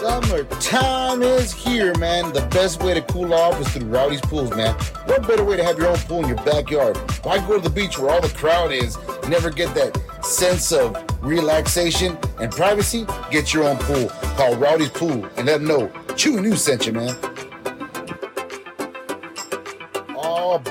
Summertime is here, man. The best way to cool off is through Rowdy's Pools, man. What better way to have your own pool in your backyard? Why go to the beach where all the crowd is? Never get that sense of relaxation and privacy? Get your own pool. Call Rowdy's Pool and let them know Chewy News sent you, man.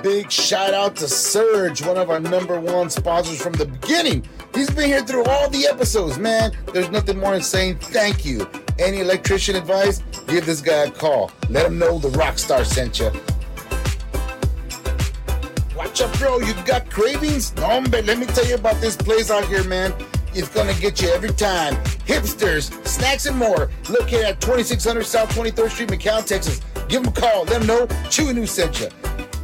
Big shout out to Surge, one of our number one sponsors from the beginning. He's been here through all the episodes, man. There's nothing more saying thank you. Any electrician advice? Give this guy a call. Let him know the rock star sent you. Watch out, bro. You got cravings? No, but let me tell you about this place out here, man. It's gonna get you every time. Hipsters, snacks, and more. Located at 2600 South 23rd Street, McAllen, Texas. Give them a call. Let them know Chewy News sent you.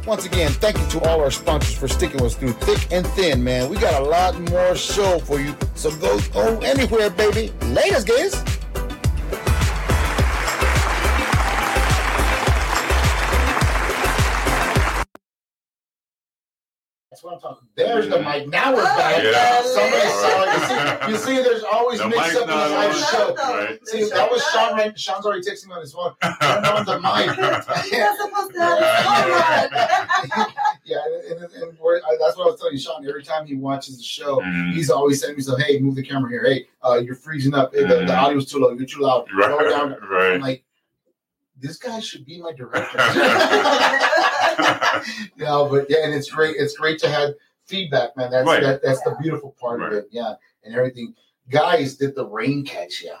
Once again, thank you to all our sponsors for sticking with us through thick and thin, man. We got a lot more show for you, so go go anywhere, baby. Laters, guys. What I'm talking. There's the mic. Now we're back. Yeah. Somebody saw it. You see, you see, there's always The mix up in the not live show. Right. See, that was Sean. Right? Sean's already texting me on his phone. Turn on the mic. You're not supposed to have a phone on. Yeah, and, and, and we're, I, that's what I was telling you, Sean. Every time he watches the show, Mhm. he's always sending me some, "Hey, move the camera here. Hey, uh, you're freezing up. Hey, the, the Mhm. audio's too low. You're too loud. Lower Right. down." I'm Right. like, this guy should be my director. no, but yeah, and it's great. It's great to have feedback, man. That's Right. that, that's the beautiful part Right. of it. Yeah, and everything. Guys, did the rain catch you?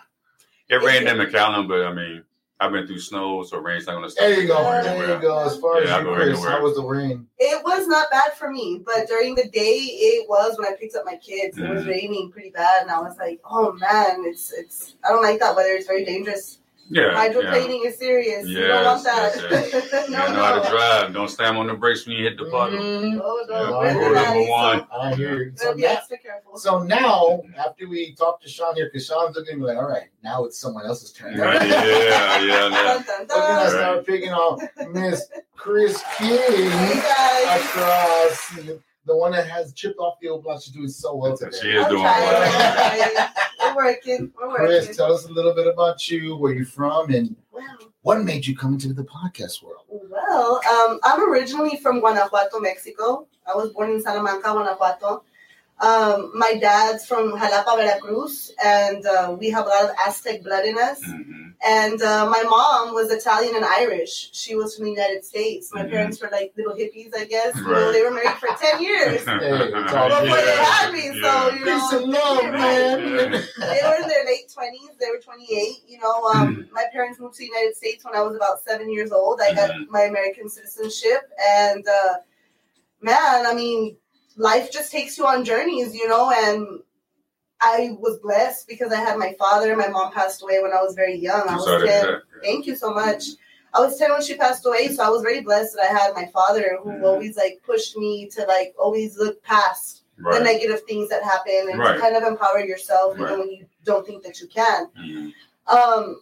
It rained in McAllen, but I mean, I've been through snow, so rain's not going to stop. There you go. Yeah. There you go. As far Yeah, as you, go Kris, how was the rain? It was not bad for me, but during the day it was when I picked up my kids. It was Mhm. raining pretty bad, and I was like, "Oh man, it's it's I don't like that weather. It's very dangerous." Yeah. yeah. Hydroplaning is serious. you don't Yes, want that. yes, You no, gotta know how to drive. Don't slam on the brakes when you hit the puddle. Mhm. No, no. Yeah, we're rule number one. so I hear you. So Better be now, extra careful. so now, after we talk to Sean here, because Sean's looking like, all right, now it's someone else's turn. Right, yeah, yeah, yeah. Dun, dun, We're gonna start picking on Miss Kris Hey King guys. across the one that has chipped off the old block. She's doing so well today. She is I'm doing well. We're working. We're working. Kris, tell us a little bit about you, where you're from, and Wow. what made you come into the podcast world. Well, um, I'm originally from Guanajuato, Mexico. I was born in Salamanca, Guanajuato. Um, my dad's from Jalapa, Veracruz, and uh, we have a lot of Aztec blood in us. Mhm. And uh, my mom was Italian and Irish. She was from the United States. My Mhm. parents were like little hippies, I guess. You know, they were married for 10 years Hey, before good. they had me. So, you know, Peace and love, Right. man. they were in their late 20s. They were 28. You know, um, my parents moved to the United States when I was about seven years old. I got Mhm. my American citizenship. And uh, man, I mean, life just takes you on journeys, you know, and I was blessed because I had my father. My mom passed away when I was very young. I was sorry 10. hear that. Thank you so much. I was 10 when she passed away, so I was very blessed that I had my father who Mhm. always like pushed me to like always look past the negative things that happen and Right. to kind of empower yourself Right. even when you don't think that you can. Mhm. Um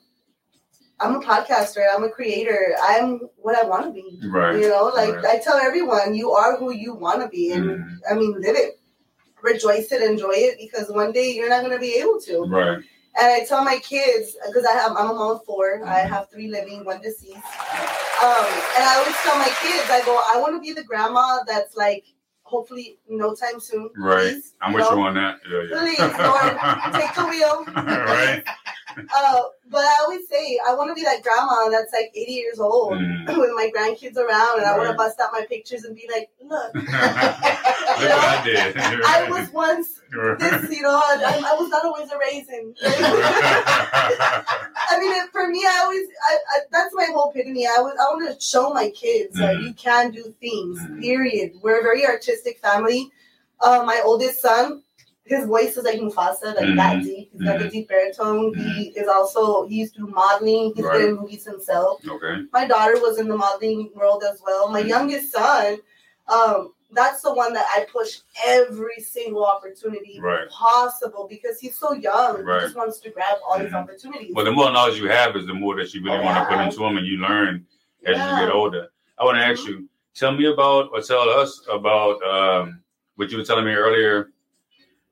I'm a podcaster, I'm a creator, I'm what I want to be. Right. You know, like Right. I tell everyone, you are who you want to be and Mhm. I mean live it. Rejoice it, enjoy it because one day you're not going to be able to. Right. And I tell my kids because I have I'm a mom of 4 I Mhm. have three living, one deceased. Um, and I always tell my kids, I go, I want to be the grandma that's like, hopefully, no time soon. Right. Please, I'm with you on that. Yeah, yeah. Please, Lord, take the wheel. right. Uh, but I always say, I want to be that grandma that's like 80 years old Mhm. with my grandkids around, and I want to bust out my pictures and be like, look, Look what I did. I was once this, you know, I, I was not always a raisin. I mean, for me, I always, I, I, that's my whole epitome. I, would, I want to show my kids that Mhm. you can do things, Mhm. period. We're a very artistic family. Uh, my oldest son, his voice is like Mufasa, like Mhm. that deep. He's got the Mhm. deep baritone. He is also, he used to do modeling. He's Right. been in movies himself. okay. My daughter was in the modeling world as well. My Mhm. youngest son, um, that's the one that I push every single opportunity Right. possible because he's so young. Right. He just wants to grab all these Mhm. opportunities. Well, the more knowledge you have is the more that you really Oh, want to put into them and you learn as Yeah. you get older. I want to ask you, tell me about or tell us about um, what you were telling me earlier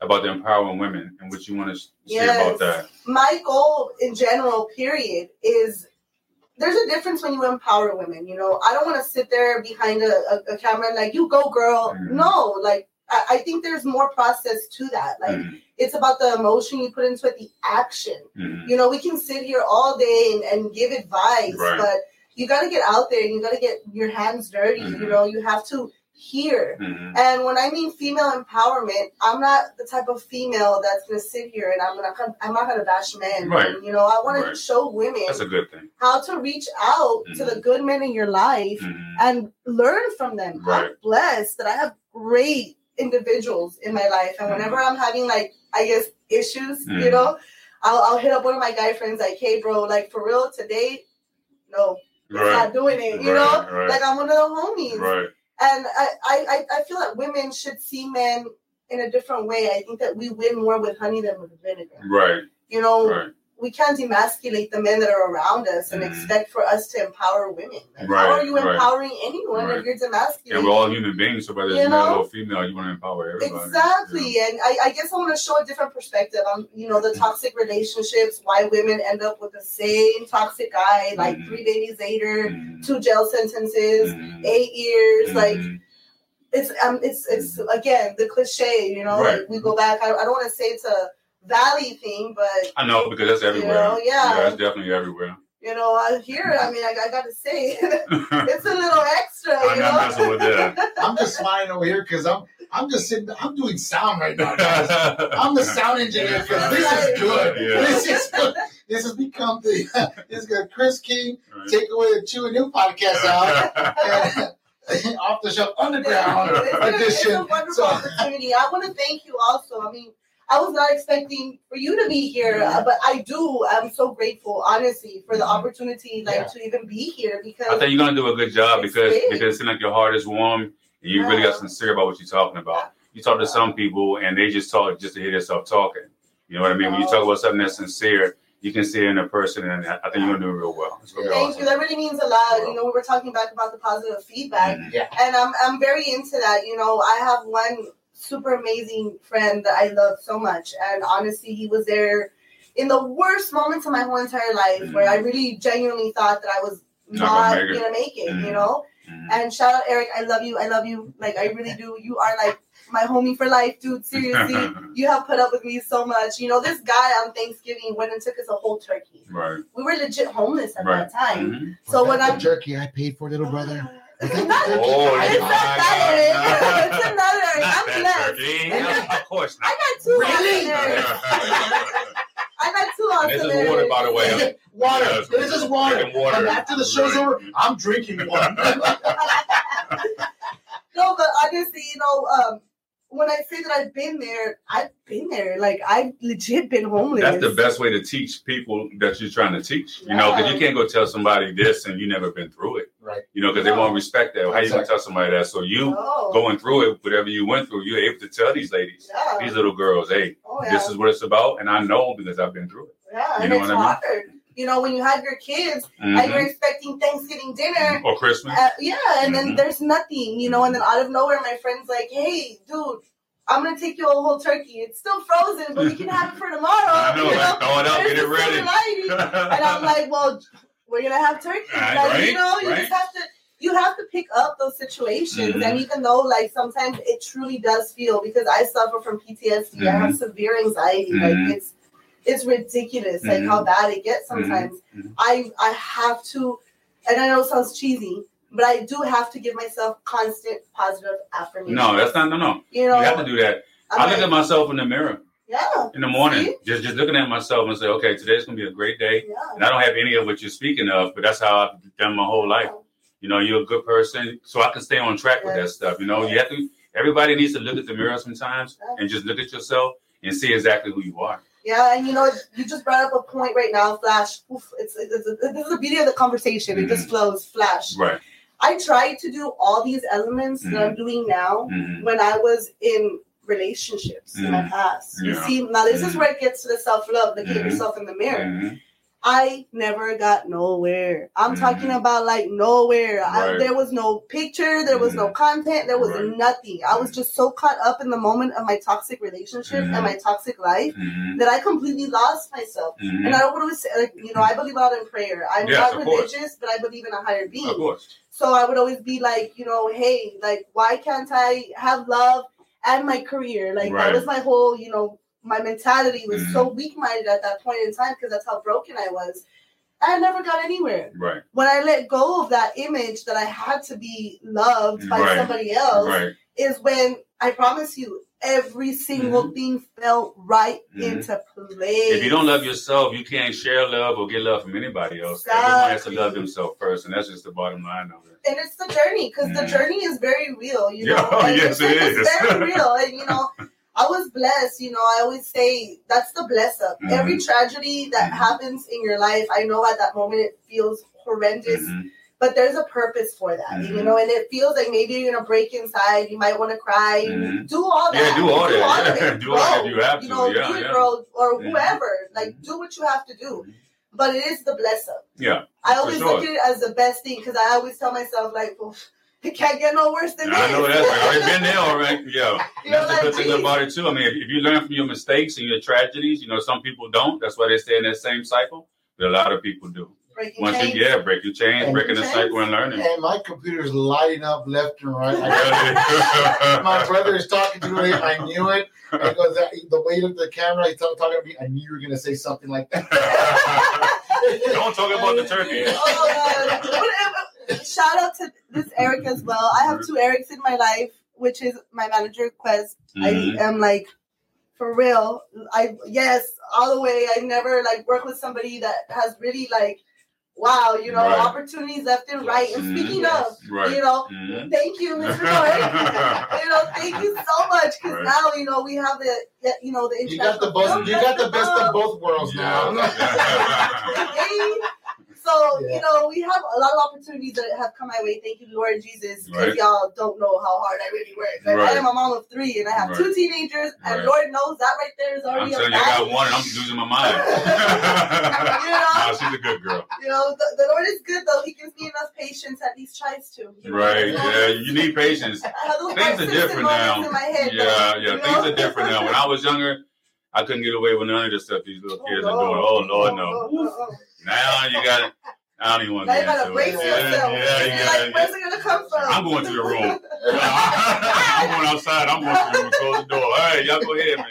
about the empowering women and what you want to say Yes. about that. My goal in general, period, is there's a difference when you empower women. You know, I don't want to sit there behind a, a, a camera and like, you go, girl. Mhm. No, like, I, I think there's more process to that. Like, Mhm. it's about the emotion you put into it, the action. Mhm. You know, we can sit here all day and, and give advice, Right. but you got to get out there and you got to get your hands dirty. You Mhm. know, you have to hear. Mhm. And when I mean female empowerment, I'm not the type of female that's gonna sit here and I'm gonna I'm not gonna bash men. Right. You know, I want to Right. show women That's a good thing. how to reach out to the good men in your life Mhm. and learn from them. Right. I'm blessed that I have great individuals in my life, and whenever I'm having like I guess issues, you Mhm. know, I'll, I'll hit up one of my guy friends like, "Hey, bro, like for real today, no, Right. not doing it." You Right, know, right. like I'm one of the homies. Right. And I, I, I- feel that women should see men in a different way. I think that we win more with honey than with vinegar. Right. You know, Right. We can't emasculate the men that are around us and Mhm. expect for us to empower women. Like, Right, how are you right. empowering anyone Right. if you're demasculating? And we're all human beings, so whether it's You male or female, you want to empower everybody. Exactly, and I, I guess I want to show a different perspective on you know Mm-hmm. the toxic relationships, why women end up with the same toxic guy, like Mhm. three babies later, Mhm. two jail sentences, Mhm. eight years, like Mhm. it's um it's it's again the cliche you know Right. like we go back i, I don't want to say it's a valley thing but I know because that's everywhere. know, yeah. that's definitely everywhere. you know I here i mean i, I gotta say it's a little extra I'm you not know messing with that. I'm just smiling over here because I'm I'm just sitting. I'm doing sound right now, guys. I'm the sound engineer because this is good. Yeah. This is good. This has become the this is good. Kris King Right. take away the Chew & Ew podcast out off the shelf underground it's, a, it's a edition. wonderful So opportunity i want to thank you also i mean I was not expecting for you to be here, Yeah. uh, but I do. I'm so grateful, honestly, for the Mhm. opportunity, like Yeah. to even be here because I think you're gonna do a good job because big. because it seems like your heart is warm and you really got sincere about what you're talking about. You talk to some people and they just talk just to hear themselves talking. You know what I mean? When you talk about something that's sincere, you can see it in a person, and I I think you're gonna do real well. It's gonna be Thank awesome. you. That really means a lot. You know, we were talking back about the positive feedback, Mhm. and I'm I'm very into that. You know, I have one super amazing friend that I love so much, and honestly, he was there in the worst moments of my whole entire life, where I really genuinely thought that I was Not not, gonna make it. gonna make it. Mhm. You know, Mhm. and shout out Eric, I love you. I love you. Like I really do. You are like my homie for life, dude. Seriously. You have put up with me so much. You know, this guy on Thanksgiving went and took us a whole turkey. Right. We were legit homeless at Right. that time. So Was when that the I'm jerky I paid for, little brother. Was Not- turkey Oh, it's you not bought? that Eric. It's another Eric. Not I'm that blessed. turkey. Of course not. I not. got two Really? I got two awesome And this is water, by the way. water. Yes, this is water. drinking water. And after the show's over, I'm drinking one. No, but honestly, you know, um, when I say that I've been there, I've been there. Like I've legit been homeless. That's the best way to teach people that you're trying to teach. You know, because you can't go tell somebody this and you never been through it. Right. You know, because they won't respect that. How you gonna tell somebody that? So you Oh, going through it, whatever you went through, you're able to tell these ladies, yeah. these little girls, hey, Oh, yeah. this is what it's about, and I know because I've been through it. yeah, you and know it's what I mean? hard. You know, when you have your kids and you're expecting Thanksgiving dinner, Or Christmas. Uh, yeah, and then Mhm. there's nothing, you know, and then out of nowhere, my friend's like, "Hey, dude, I'm gonna take you a whole turkey. It's still frozen, but we can have it for tomorrow." I know, you like, throw it out, There's get it ready. and I'm like, "Well, we're gonna have turkey." Right, like, right, you know, you right. just have to. You have to pick up those situations, Mhm. and even though, like, sometimes it truly does feel because I suffer from PTSD, I have severe anxiety. Mhm. Like, it's it's ridiculous, like how bad it gets sometimes. Mhm. I I have to, and I know it sounds cheesy, but I do have to give myself constant positive affirmation. no, that's not no no. You You have to do that. I'm I look like, at myself in the mirror yeah, in the morning, See? just just looking at myself and say, okay, today's gonna be a great day. yeah, And I don't have any of what you're speaking of, but that's how I've done my whole life. You know, you're a good person, so I can stay on track with that stuff. You know, you have to. Everybody needs to look at the mirror sometimes and just look at yourself and see exactly who you are. yeah. And you know, you just brought up a point right now, Flash. Oof, it's, it's, it's this is the beauty of the conversation. It just flows, Flash. Right. I tried to do all these elements that I'm doing now hmm when I was in relationships in my past. You see, now this is Mhm. where it gets to the self love. Look at Mhm. yourself in the mirror. hmm I never got nowhere. I'm talking about like nowhere. I, there was no picture, there was no content, there was Right. nothing. I was just so caught up in the moment of my toxic relationship and my toxic life that I completely lost myself. And I would always say, like, you know, I believe a lot in prayer. I'm Yes, not of course. religious, but I believe in a higher being. So I would always be like, you know, hey, like, why can't I have love and my career? Like, Right. that was my whole, you know, my mentality was Mhm. so weak minded at that point in time because that's how broken I was. I never got anywhere. Right. When I let go of that image that I had to be loved by Right. somebody else, Right. is when I promise you, every single thing fell right Mhm. into place. If you don't love yourself, you can't share love or get love from anybody else. Everyone has to love themselves first, and that's just the bottom line of it. and it's the journey because the Mhm. journey is very real you know and yes, it's, it it's is. very real and you know i was blessed you know i always say that's the bless up every tragedy that Mhm. happens in your life i know at that moment it feels horrendous Mhm. But there's a purpose for that you Mhm. know and it feels like maybe you're gonna break inside you might want to cry Mhm. do all that Yeah, do all that. of Yeah, do all that you have to. You know Yeah, do yeah. girl or Mhm. whoever like do what you have to do but it is the blessing. Yeah. I always sure. look at it as the best thing because I always tell myself like, well, it can't get no worse than that. I know that's I've been there, all right. Yeah. You know, that's the good thing about it too. I mean, if, if you learn from your mistakes and your tragedies, you know, some people don't. That's why they stay in that same cycle. But a lot of people do. Breaking Once chains. you yeah, breaking chains, And breaking the chains. cycle and learning. And my computer's lighting up left and right. My brother is talking to me. I knew it. And goes, the way he looked at the camera, he's talking, talking to me. I knew you were going to say something like that. Don't talk about the turkey. Oh, God. But, Shout out to this Eric as well. I have two Erics in my life, which is my manager Quest. Mhm. I am like for real. I yes, all the way. I never like work with somebody that has really like wow, you know, Right. opportunities left and right. And Mhm. speaking of, Right. you know, Mhm. thank you, Mr. Lloyd. you know, thank you so much because Right. now you know we have the, you know, the You got the international both. You got the best of both worlds now. Yay. So, Yeah. you know, we have a lot of opportunities that have come my way. Thank you, Lord Jesus, because Right. y'all don't know how hard I really work. Like, Right. I am a mom of three and I have two teenagers, and Right. Lord knows that right there is already. I'm telling a you, I got one and I'm losing my mind. You know? Nah, she's a good girl. You know, the, the Lord is good though. He gives me enough patience, at least tries to. You? Right. Know, Yeah, you need patience. I have those Things are different now. in my head. Yeah, yeah, things know? are different now. When I was younger, I couldn't get away with none of the stuff these little oh, kids are doing. Oh Lord, no. Oh, oh, oh. Now you got I don't even want to Now you gotta brace yourself. Yeah, yeah, You're yeah, like, yeah. where's it gonna come from? I'm going to the room. I'm going outside. I'm going to the room. Close the door. All right, y'all go ahead, man.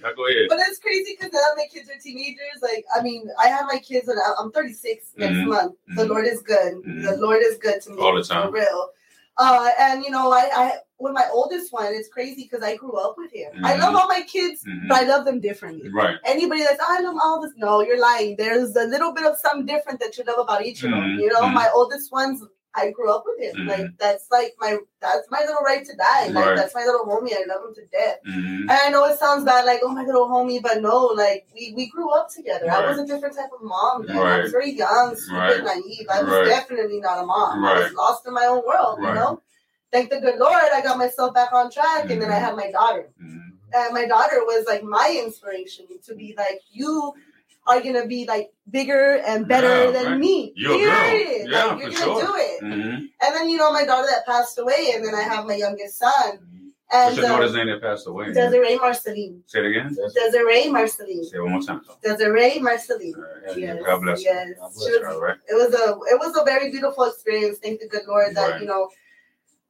Y'all go ahead. But it's crazy because now my kids are teenagers. Like, I mean, I have my kids, and I'm 36 next Mhm. month. The Mhm. Lord is good. Mhm. The Lord is good to me All the time. for real. Uh, and you know, I, I with my oldest one, it's crazy because I grew up with him. I Mhm. love all my kids, Mhm. but I love them differently. Right. Anybody that's oh, I love all this, no, you're lying. There's a little bit of something different that you love about each of them. Mhm. You know, my oldest ones, I grew up with him. Mhm. Like that's like my that's my little right to die. Like Right. that's my little homie. I love him to death. hmm And I know it sounds bad, like, oh my little homie, but no, like we, we grew up together. I was a different type of mom. Then. I was very young, stupid, Right. naive. I was Right. definitely not a mom. I was lost in my own world, you know? Thank the good Lord, I got myself back on track, and then I Mhm. had my daughter. hmm And my daughter was like my inspiration to be like, you are gonna be like bigger and better Yeah, than right. me. You're a girl. Period. Yeah, like, you're for gonna sure. do it. hmm And then you know my daughter that passed away, and then I have my youngest son. And What's your uh, daughter's name that passed away? Desiree Marceline. Say it again. Desiree Marceline. Say it one more time. Desiree Marceline. All right. Yes, God bless you. yes. God bless She her. was- All right. it was a it was a very beautiful experience. Thank the good Lord that Right. you know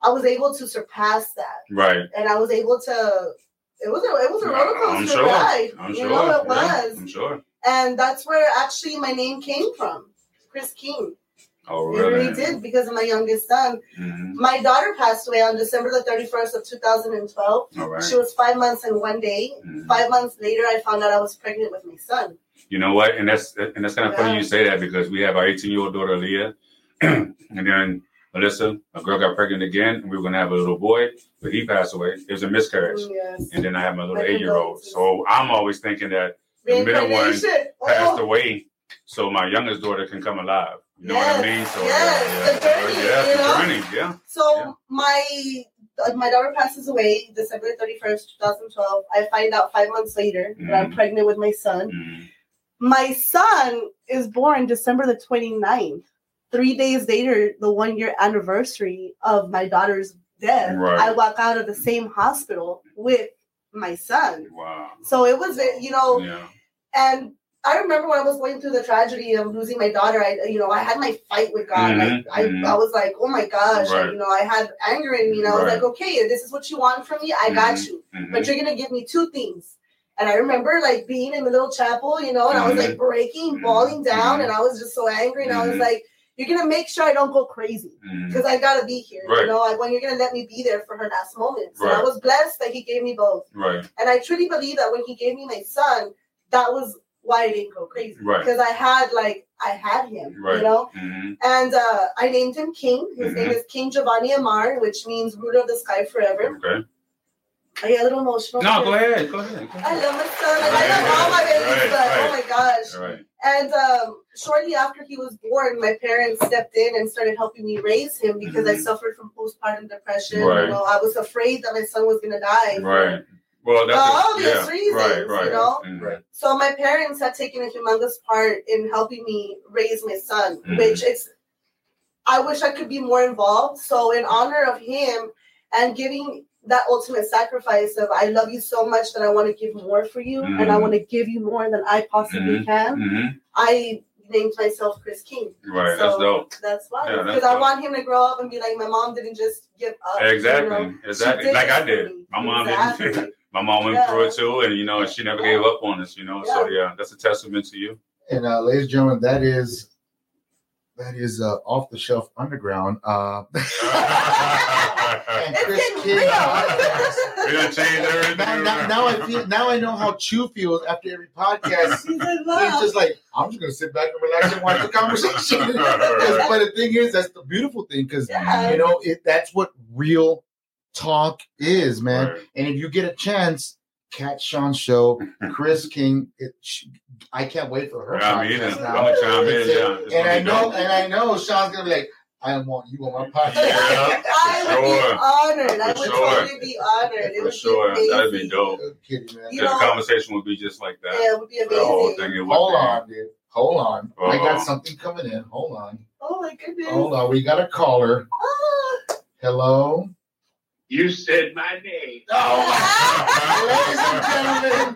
I was able to surpass that, Right. and I was able to. It was a it was a roller coaster I'm sure. ride. I'm you sure. know it Yeah, was, I'm sure. and that's where actually my name came from, Kris King. Oh, It really? really did because of my youngest son. hmm My daughter passed away on December the thirty first of two thousand and twelve. All right. She was five months and one day. Mhm. Five months later, I found out I was pregnant with my son. You know what? And that's and that's kind of funny you say that because we have our 18 year old daughter Leah, and then Melissa, a girl got pregnant again, and we were gonna have a little boy, but he passed away. It was a miscarriage, Yes. and then I have my little eight year old. So I'm always thinking that the middle one passed Oh. away, so my youngest daughter can come alive. You know Yes, what I mean? So yes, the journey, yeah, the know? journey, yeah. So Yeah. my uh, my daughter passes away December thirty first, two thousand twelve. I find out five months later that I'm Mhm. pregnant with my son. Mhm. My son is born December the 29th. Three days later, the one year anniversary of my daughter's death, Right. I walk out of the same hospital with my son. Wow. So it was, you know, Yeah. and I remember when I was going through the tragedy of losing my daughter. I, you know, I had my fight with God. Mhm, Like I, mhm. I was like, oh my gosh, Right. and, you know, I had anger in me, and I was Right. like, okay, this is what you want from me. I got Mhm, you, but you're gonna give me two things. And I remember like being in the little chapel, you know, and I was like Mhm. breaking, Mhm, bawling down, and I was just so angry, and I was like, you're gonna make sure I don't go crazy Mhm. because I gotta be here. Right. You know, like when you're gonna let me be there for her last moments. And I was blessed that He gave me both. Right. And I truly believe that when he gave me my son, that was why I didn't go crazy. Right. Because I had like I had him, Right. you know? Mhm. And uh, I named him King. His Mhm. name is King Giovanni Amar, which means ruler of the sky forever. Okay. I get a little emotional. No, go ahead. Go ahead. Go I love my son. Like, I love all my babies, Right, but right. oh my gosh. All right. And um, shortly after he was born, my parents stepped in and started helping me raise him because I Mhm. suffered from postpartum depression. Right. You know, I was afraid that my son was gonna die. Right. Well, that's For obvious yeah. reasons, Right. Right. you know? Right. So my parents had taken a humongous part in helping me raise my son, Mhm. which it's I wish I could be more involved. So in honor of him and giving that ultimate sacrifice of I love you so much that I want to give more for you and I Mhm. want to give you more than I possibly Mhm. can. Mhm. I named myself Kris King. Right. So that's dope. That's why. Yeah, Because I want him to grow up and be like, my mom didn't just give up. you Exactly. know? exactly. Did Like I did. My mom Exactly. didn't. My mom went Yeah. through it too, and you know, she never gave up on us. You know, so yeah, that's a testament to you. And uh, ladies and gentlemen, that is that is uh, off the shelf underground. Uh, and Kris King real. podcast. We done changed everything. Now, now, now I feel now I know how Chew feels after every podcast. She's in just like I'm just gonna sit back and relax and watch the conversation. but the thing is, that's the beautiful thing because Yeah. you know it. That's what real talk is, man. Right. And if you get a chance, catch Sean's show, Kris King. It, she, I can't wait for her. Yeah, I mean, podcast I'm gonna chime in. It's- Yeah, and I be know, dope. and I know Sean's gonna be like, I want you on my podcast. Yeah. I would be sure. honored. I For would sure. totally be honored. It For would sure, be that'd be dope. I'm kidding, man. You the know- conversation would be just like that. Yeah, it would be amazing. The whole thing. It would Hold be. on, dude. Hold on. I Uh-oh. got something coming in. Hold on. Oh my goodness. Hold on. We got a caller. Ah. Hello. You said my name. Oh, ladies and gentlemen,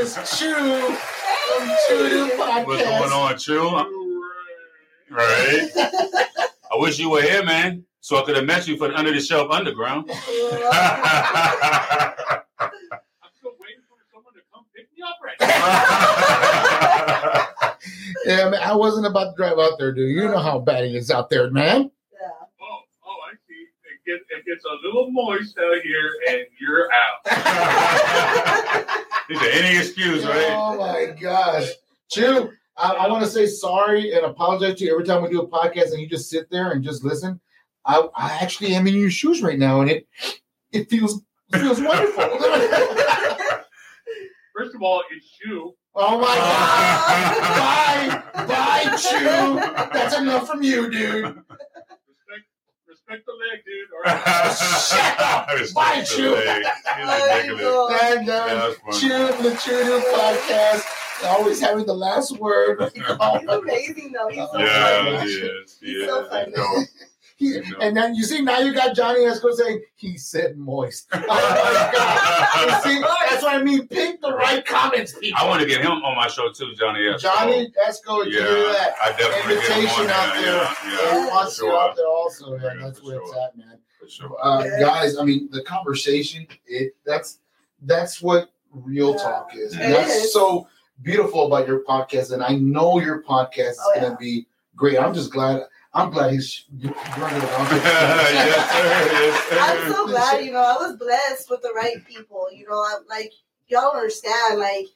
it's Chew from Chew Do What's going Podcast. on, Chew? Right. I wish you were here, man, so I could have met you for the Under the Shelf Underground. I'm still waiting for someone to come pick me up right now. Yeah, man, I wasn't about to drive out there, dude. You know how bad it is out there, man. Yeah. Oh, oh, I see. It gets, it gets a little moist out here, and you're out. He said, any excuse, right? Oh my gosh, Chew. I, I want to say sorry and apologize to you every time we do a podcast and you just sit there and just listen. I, I actually am in your shoes right now, and it it feels it feels wonderful. First of all, it's you. oh my god! bye, bye, Chew. That's enough from you, dude. Respect, respect the leg, dude. All right. Shut up. Bye, Chew. I He's ridiculous. know. And Yeah, that's funny. Chew the Chew podcast, always having the last word. He's amazing though. He's so Yeah, funny. he is. He He's is. so funny. No. He- and then you see now you got Johnny Esco saying he said moist. Oh my god! See, that's what I mean. Pick the right comments, people. I want to get him on my show too, Johnny. Esco. Johnny Esco, you Yeah, do that. I definitely get him Invitation on out there. there. Yeah, yeah, And wants for you out there also, man. Yeah, That's for where it's at, man. For sure. Uh, Yeah. Guys, I mean, the conversation. It that's that's what real Yeah. talk is. And that's is. so beautiful about your podcast, and I know your podcast is Oh, going to yeah. be great. I'm just glad. I'm glad he's running it on. yes, sir. Yes, sir. I'm so glad, you know, I was blessed with the right people. You know, I'm like y'all understand, like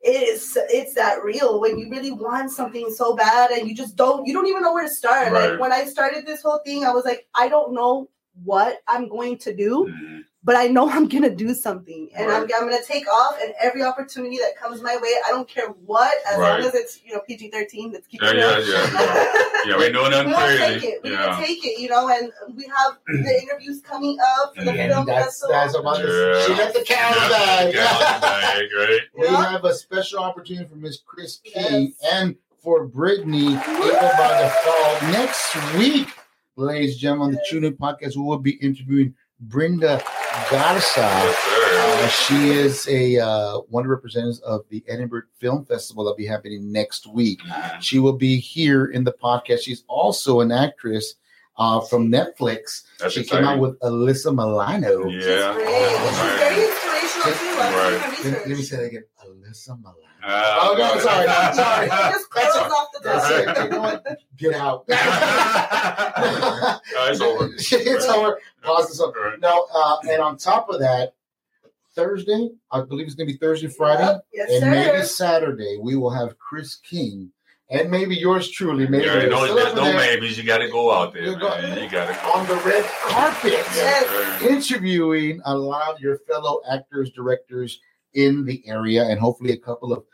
it is it's that real when you really want something so bad and you just don't you don't even know where to start. Right. Like when I started this whole thing, I was like, I don't know what I'm going to do, Mhm. But I know I'm gonna do something, and I'm, I'm gonna take off. And every opportunity that comes my way, I don't care what, as Right. long as it's you know PG thirteen. Let's keep Yeah, it yeah, real. yeah. Yeah, we ain't doing we gonna take it. We're Yeah. gonna take it, you know, and we have the interviews coming up for the. And film that's festival. that's about to, Yeah. she let the cow Yeah, bag. Gallon bag, right? we Yeah. have a special opportunity for Miss Kris Yes. King and for Brittany Ava by the Fall next week, ladies and gentlemen, on the Yes. Tune In Podcast. We will be interviewing Brenda Garza. Yes. Uh, she is a uh, one of the representatives of the Edinburg Film Festival that'll be happening next week. She will be here in the podcast. She's also an actress uh, from Netflix. That's she exciting. came out with Alyssa Milano. Yeah. She's great. She's very inspirational too. Right. Let, let me say that again. Alyssa Milano. Uh, Oh, no, sorry, sorry. It just That's curls all- off the That's top. You know what? Get out. Oh, it's over. it's over. Pause this up. Right. No, uh, and on top of that, Thursday, I believe it's going to be Thursday, Friday, Yep. Yes, and sir. maybe Saturday, we will have Kris King and maybe yours truly. Maybe Yeah, there's no, still there's over no there maybes. You got to go out there, You go- man. You got to go. on the red carpet, Yes. interviewing a lot of your fellow actors, directors in the area, and hopefully a couple of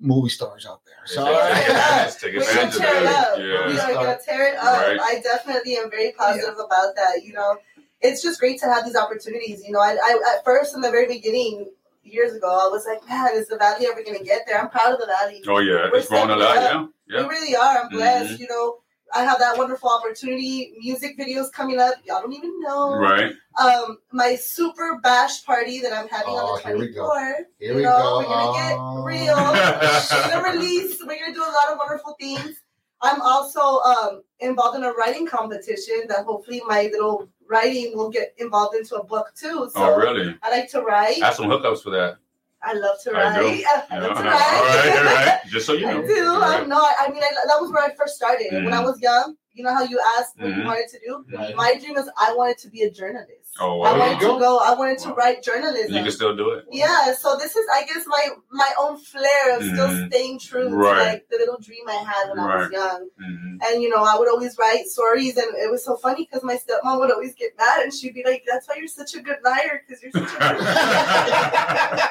movie stars out there. So, Take advantage- Take advantage of tear it up. that. We Yeah. are gonna tear it up. Right. I definitely am very positive about that. You know, it's just great to have these opportunities. You know, I, I at first in the very beginning years ago, I was like, man, is the valley ever gonna get there? I'm proud of the valley. Oh, yeah. We're It's grown a lot, stepping yeah. We Yeah. Mm-hmm. really are. I'm blessed. You know, I have that wonderful opportunity. Music videos coming up. Y'all don't even know. Right. Um, my super bash party that I'm having Oh, on the here we go. 24th. Here you we know, go. we're gonna get Oh. real. We're gonna release. We're gonna do a lot of wonderful things. I'm also um, involved in a writing competition that hopefully my little writing will get involved into a book too. So Oh, really? I like to write. I have some hookups for that. I love to I write. do. I, Yeah. love to write. right, all right. Just so you I know. do. All right. I'm not. I mean, I, that was where I first started. When I Mhm. was young, you know how you asked what you Mhm. wanted to do. Right. My dream is I wanted to be a journalist. Oh, I wanted to go. go. I wanted to Wow. write journalism. You can still do it. Yeah, so this is, I guess, my my own flair of still Mhm. staying true Right. to like the little dream I had when I was Right. young. Mhm. And you know, I would always write stories, and it was so funny because my stepmom would always get mad, and she'd be like, "That's why you're such a good liar, because you're such a good liar."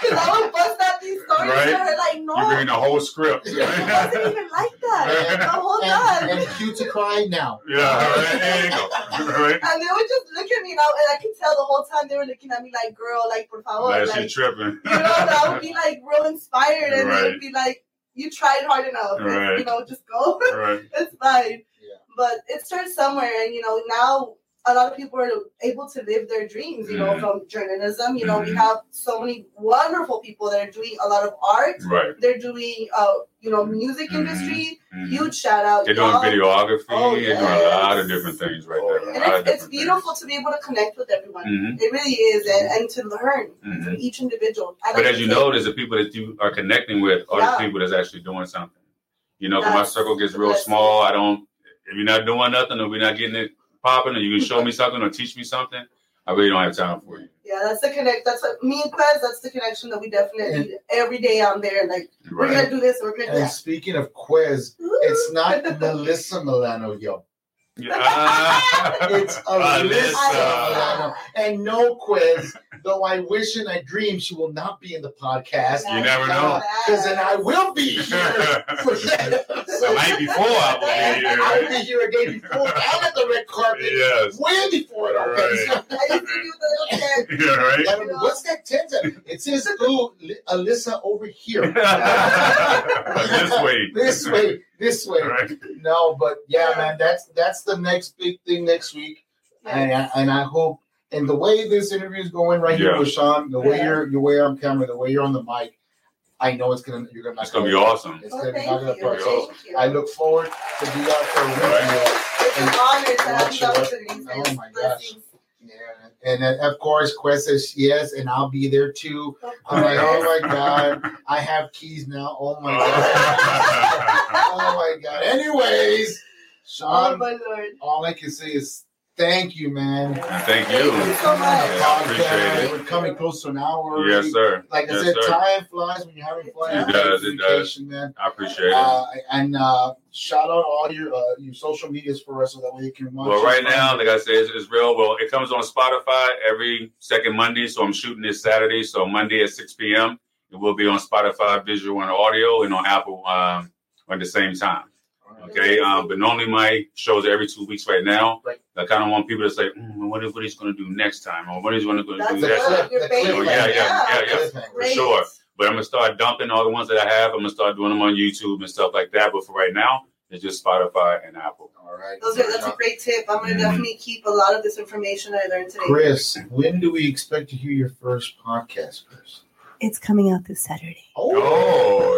Because I would bust out these stories Right. to her, like, no, You're reading the whole script. it wasn't even like that the whole time. and, and cue to cry now. yeah, right. There you go. Right. And they would just look at me, and I, and I could tell the whole time they were looking at me like, "Girl, like, por favor, That like." shit tripping. you know, and I would be like real inspired, and they would be like, "You tried hard enough, Right. you know, just go, right. it's fine." Yeah. But it starts somewhere, and you know, now a lot of people are able to live their dreams. You know, Mhm. from journalism. You know, we Mhm. have so many wonderful people that are doing a lot of art. Right. They're doing, uh, you know, music Mhm. industry. Mhm. Huge shout out. They're doing y'all. videography. Oh, They're doing a lot of different things right Oh, there. And it's, it's different things. beautiful to be able to connect with everyone. Mhm. It really is, and, and to learn from each individual. I But like as you take- notice, the people that you are connecting with are Yeah. the people that's actually doing something. You know, 'cause my circle gets real small. I don't. If you're not doing nothing, or we're not getting it popping, or you can show me something or teach me something, I really don't have time for you. Yeah, that's the connect. That's what me and Quez. That's the connection that we definitely need every day on there. Like we're gonna do this. We're gonna do And that. speaking of Quez, it's not Melissa Milano, yo. Yeah. It's Alyssa. And no Quez, though I wish and I dream she will not be in the podcast. You never know. Because then I will be here for. The night before I will be here. I'll be here again before and at the red carpet. Yes. Way before it opens. I Yeah, right. I What's that tent? It says, ooh, Li- Alyssa over here. this way. this way, this way. Right. No, but yeah, man, that's that's the next big thing next week, and I, and I hope. And the way this interview is going right here with Sean, the way Yeah. you're your way on camera, the way you're on the mic, I know it's gonna you're gonna. It's gonna be awesome. It's Oh, gonna be thank you. Thank. I look forward to be out there with Right. It's an honor to have these Watch it. Oh and my gosh. Blessings. you. Yeah, and then of course Quest says yes, and I'll be there too. I'm like, oh my god, I have keys now. Oh my god. oh my god. Anyways, Oh Sean, my lord. all I can say is thank you, man. And thank you. Thank you so much. Yeah, I appreciate it. We're coming close to an hour. Yes, sir. Like I yes, said, sir. time flies when you're having fun. It does, it does. man. I appreciate it. Uh, and uh, shout out all your uh, your social medias for us so that way you can watch. Well, it. right now, like I said, it's, it's real. Well, it comes on Spotify every second Monday, so I'm shooting this Saturday. So Monday at 6 p.m. It will be on Spotify, visual and audio, and on Apple um, at the same time. Okay, um, but normally my shows are every two weeks right now. I kind of want people to say, mm, "What is what he's going to do next time?" or "What he's going to do That's next." That's good. it. Your That's baby. it. Oh, yeah, yeah, yeah, yeah. For Great. sure. But I'm gonna start dumping all the ones that I have. I'm gonna start doing them on YouTube and stuff like that. But for right now, it's just Spotify and Apple. All right. Those are, that's a great tip. I'm gonna Mhm. definitely keep a lot of this information I learned today. Kris, when do we expect to hear your first podcast, Kris? It's coming out this Saturday. Oh,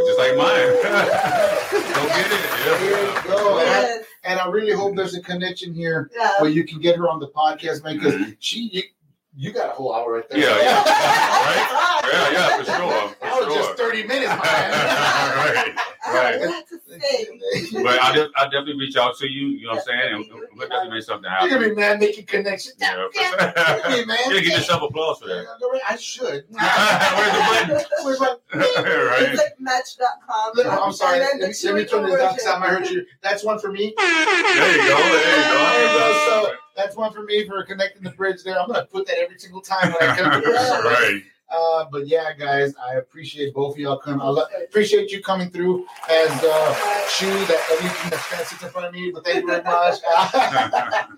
just like mine. Go get it. Yeah. There you go. And I, and I really hope there's a connection here Yeah. where you can get her on the podcast, man, because Mhm. she, you, you got a whole hour right there. Yeah, yeah. Yeah, yeah, for sure, for I was sure. just 30 minutes man. right. I have Right. a lot to say. But I'll, de- I'll definitely reach out to you. You know what I'm saying? And we'll definitely make something You're gonna happen. be man making connections. Yeah, Yeah, for yeah, sure. yeah, man. Yeah, give yourself applause for that. I should. Where's the button? Where's my- right. It's like match.com. Look, I'm sorry. And Let me, let me turn this down because I heard you. That's one for me. There you go. There There you you go. go. So that's one for me for connecting the bridge there. I'm gonna put that every single time when I come. Yeah. right. Uh, but yeah, guys, I appreciate both of y'all coming. I lo- appreciate you coming through as uh, Shu, that everything that's kind of sits in front of me. But thank you very much.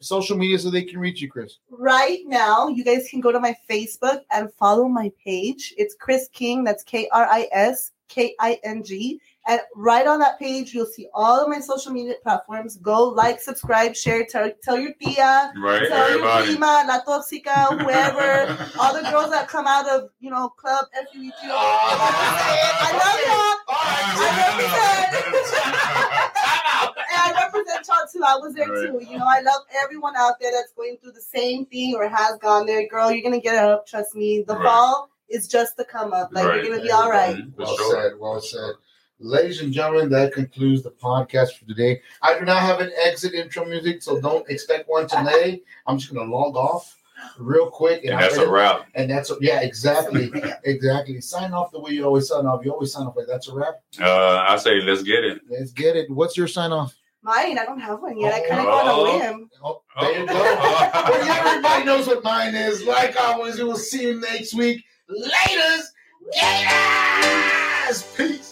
Social media so they can reach you, Kris. Right now, you guys can go to my Facebook and follow my page. It's Kris King. That's K R I S K I N G. And right on that page, you'll see all of my social media platforms. Go like, subscribe, share, tell, tell your tia, Right. tell your Everybody. prima, la toxica, whoever. all the girls that come out of, you know, Club FUEG. I love y'all. And I represent y'all too. I was there Right. too. You know, I love everyone out there that's going through the same thing or has gone there. Girl, you're gonna get up. Trust me. The Right. fall is just to come up. Like Right. you're gonna be all right. Well said. Well said. Ladies and gentlemen, that concludes the podcast for today. I do not have an exit intro music, so don't expect one today. I'm just gonna log off real quick, And I'll that's a wrap. And that's yeah, exactly, exactly. Sign off the way you always sign off. You always sign off like that's a wrap. Uh, I say let's get it. Let's get it. What's your sign off? Mine, I don't have one yet. I kind of Oh. go on a whim. Oh, there you go. Oh. well, yeah, everybody knows what mine is. Like always, we will see you next week. Laters, Gators! Peace.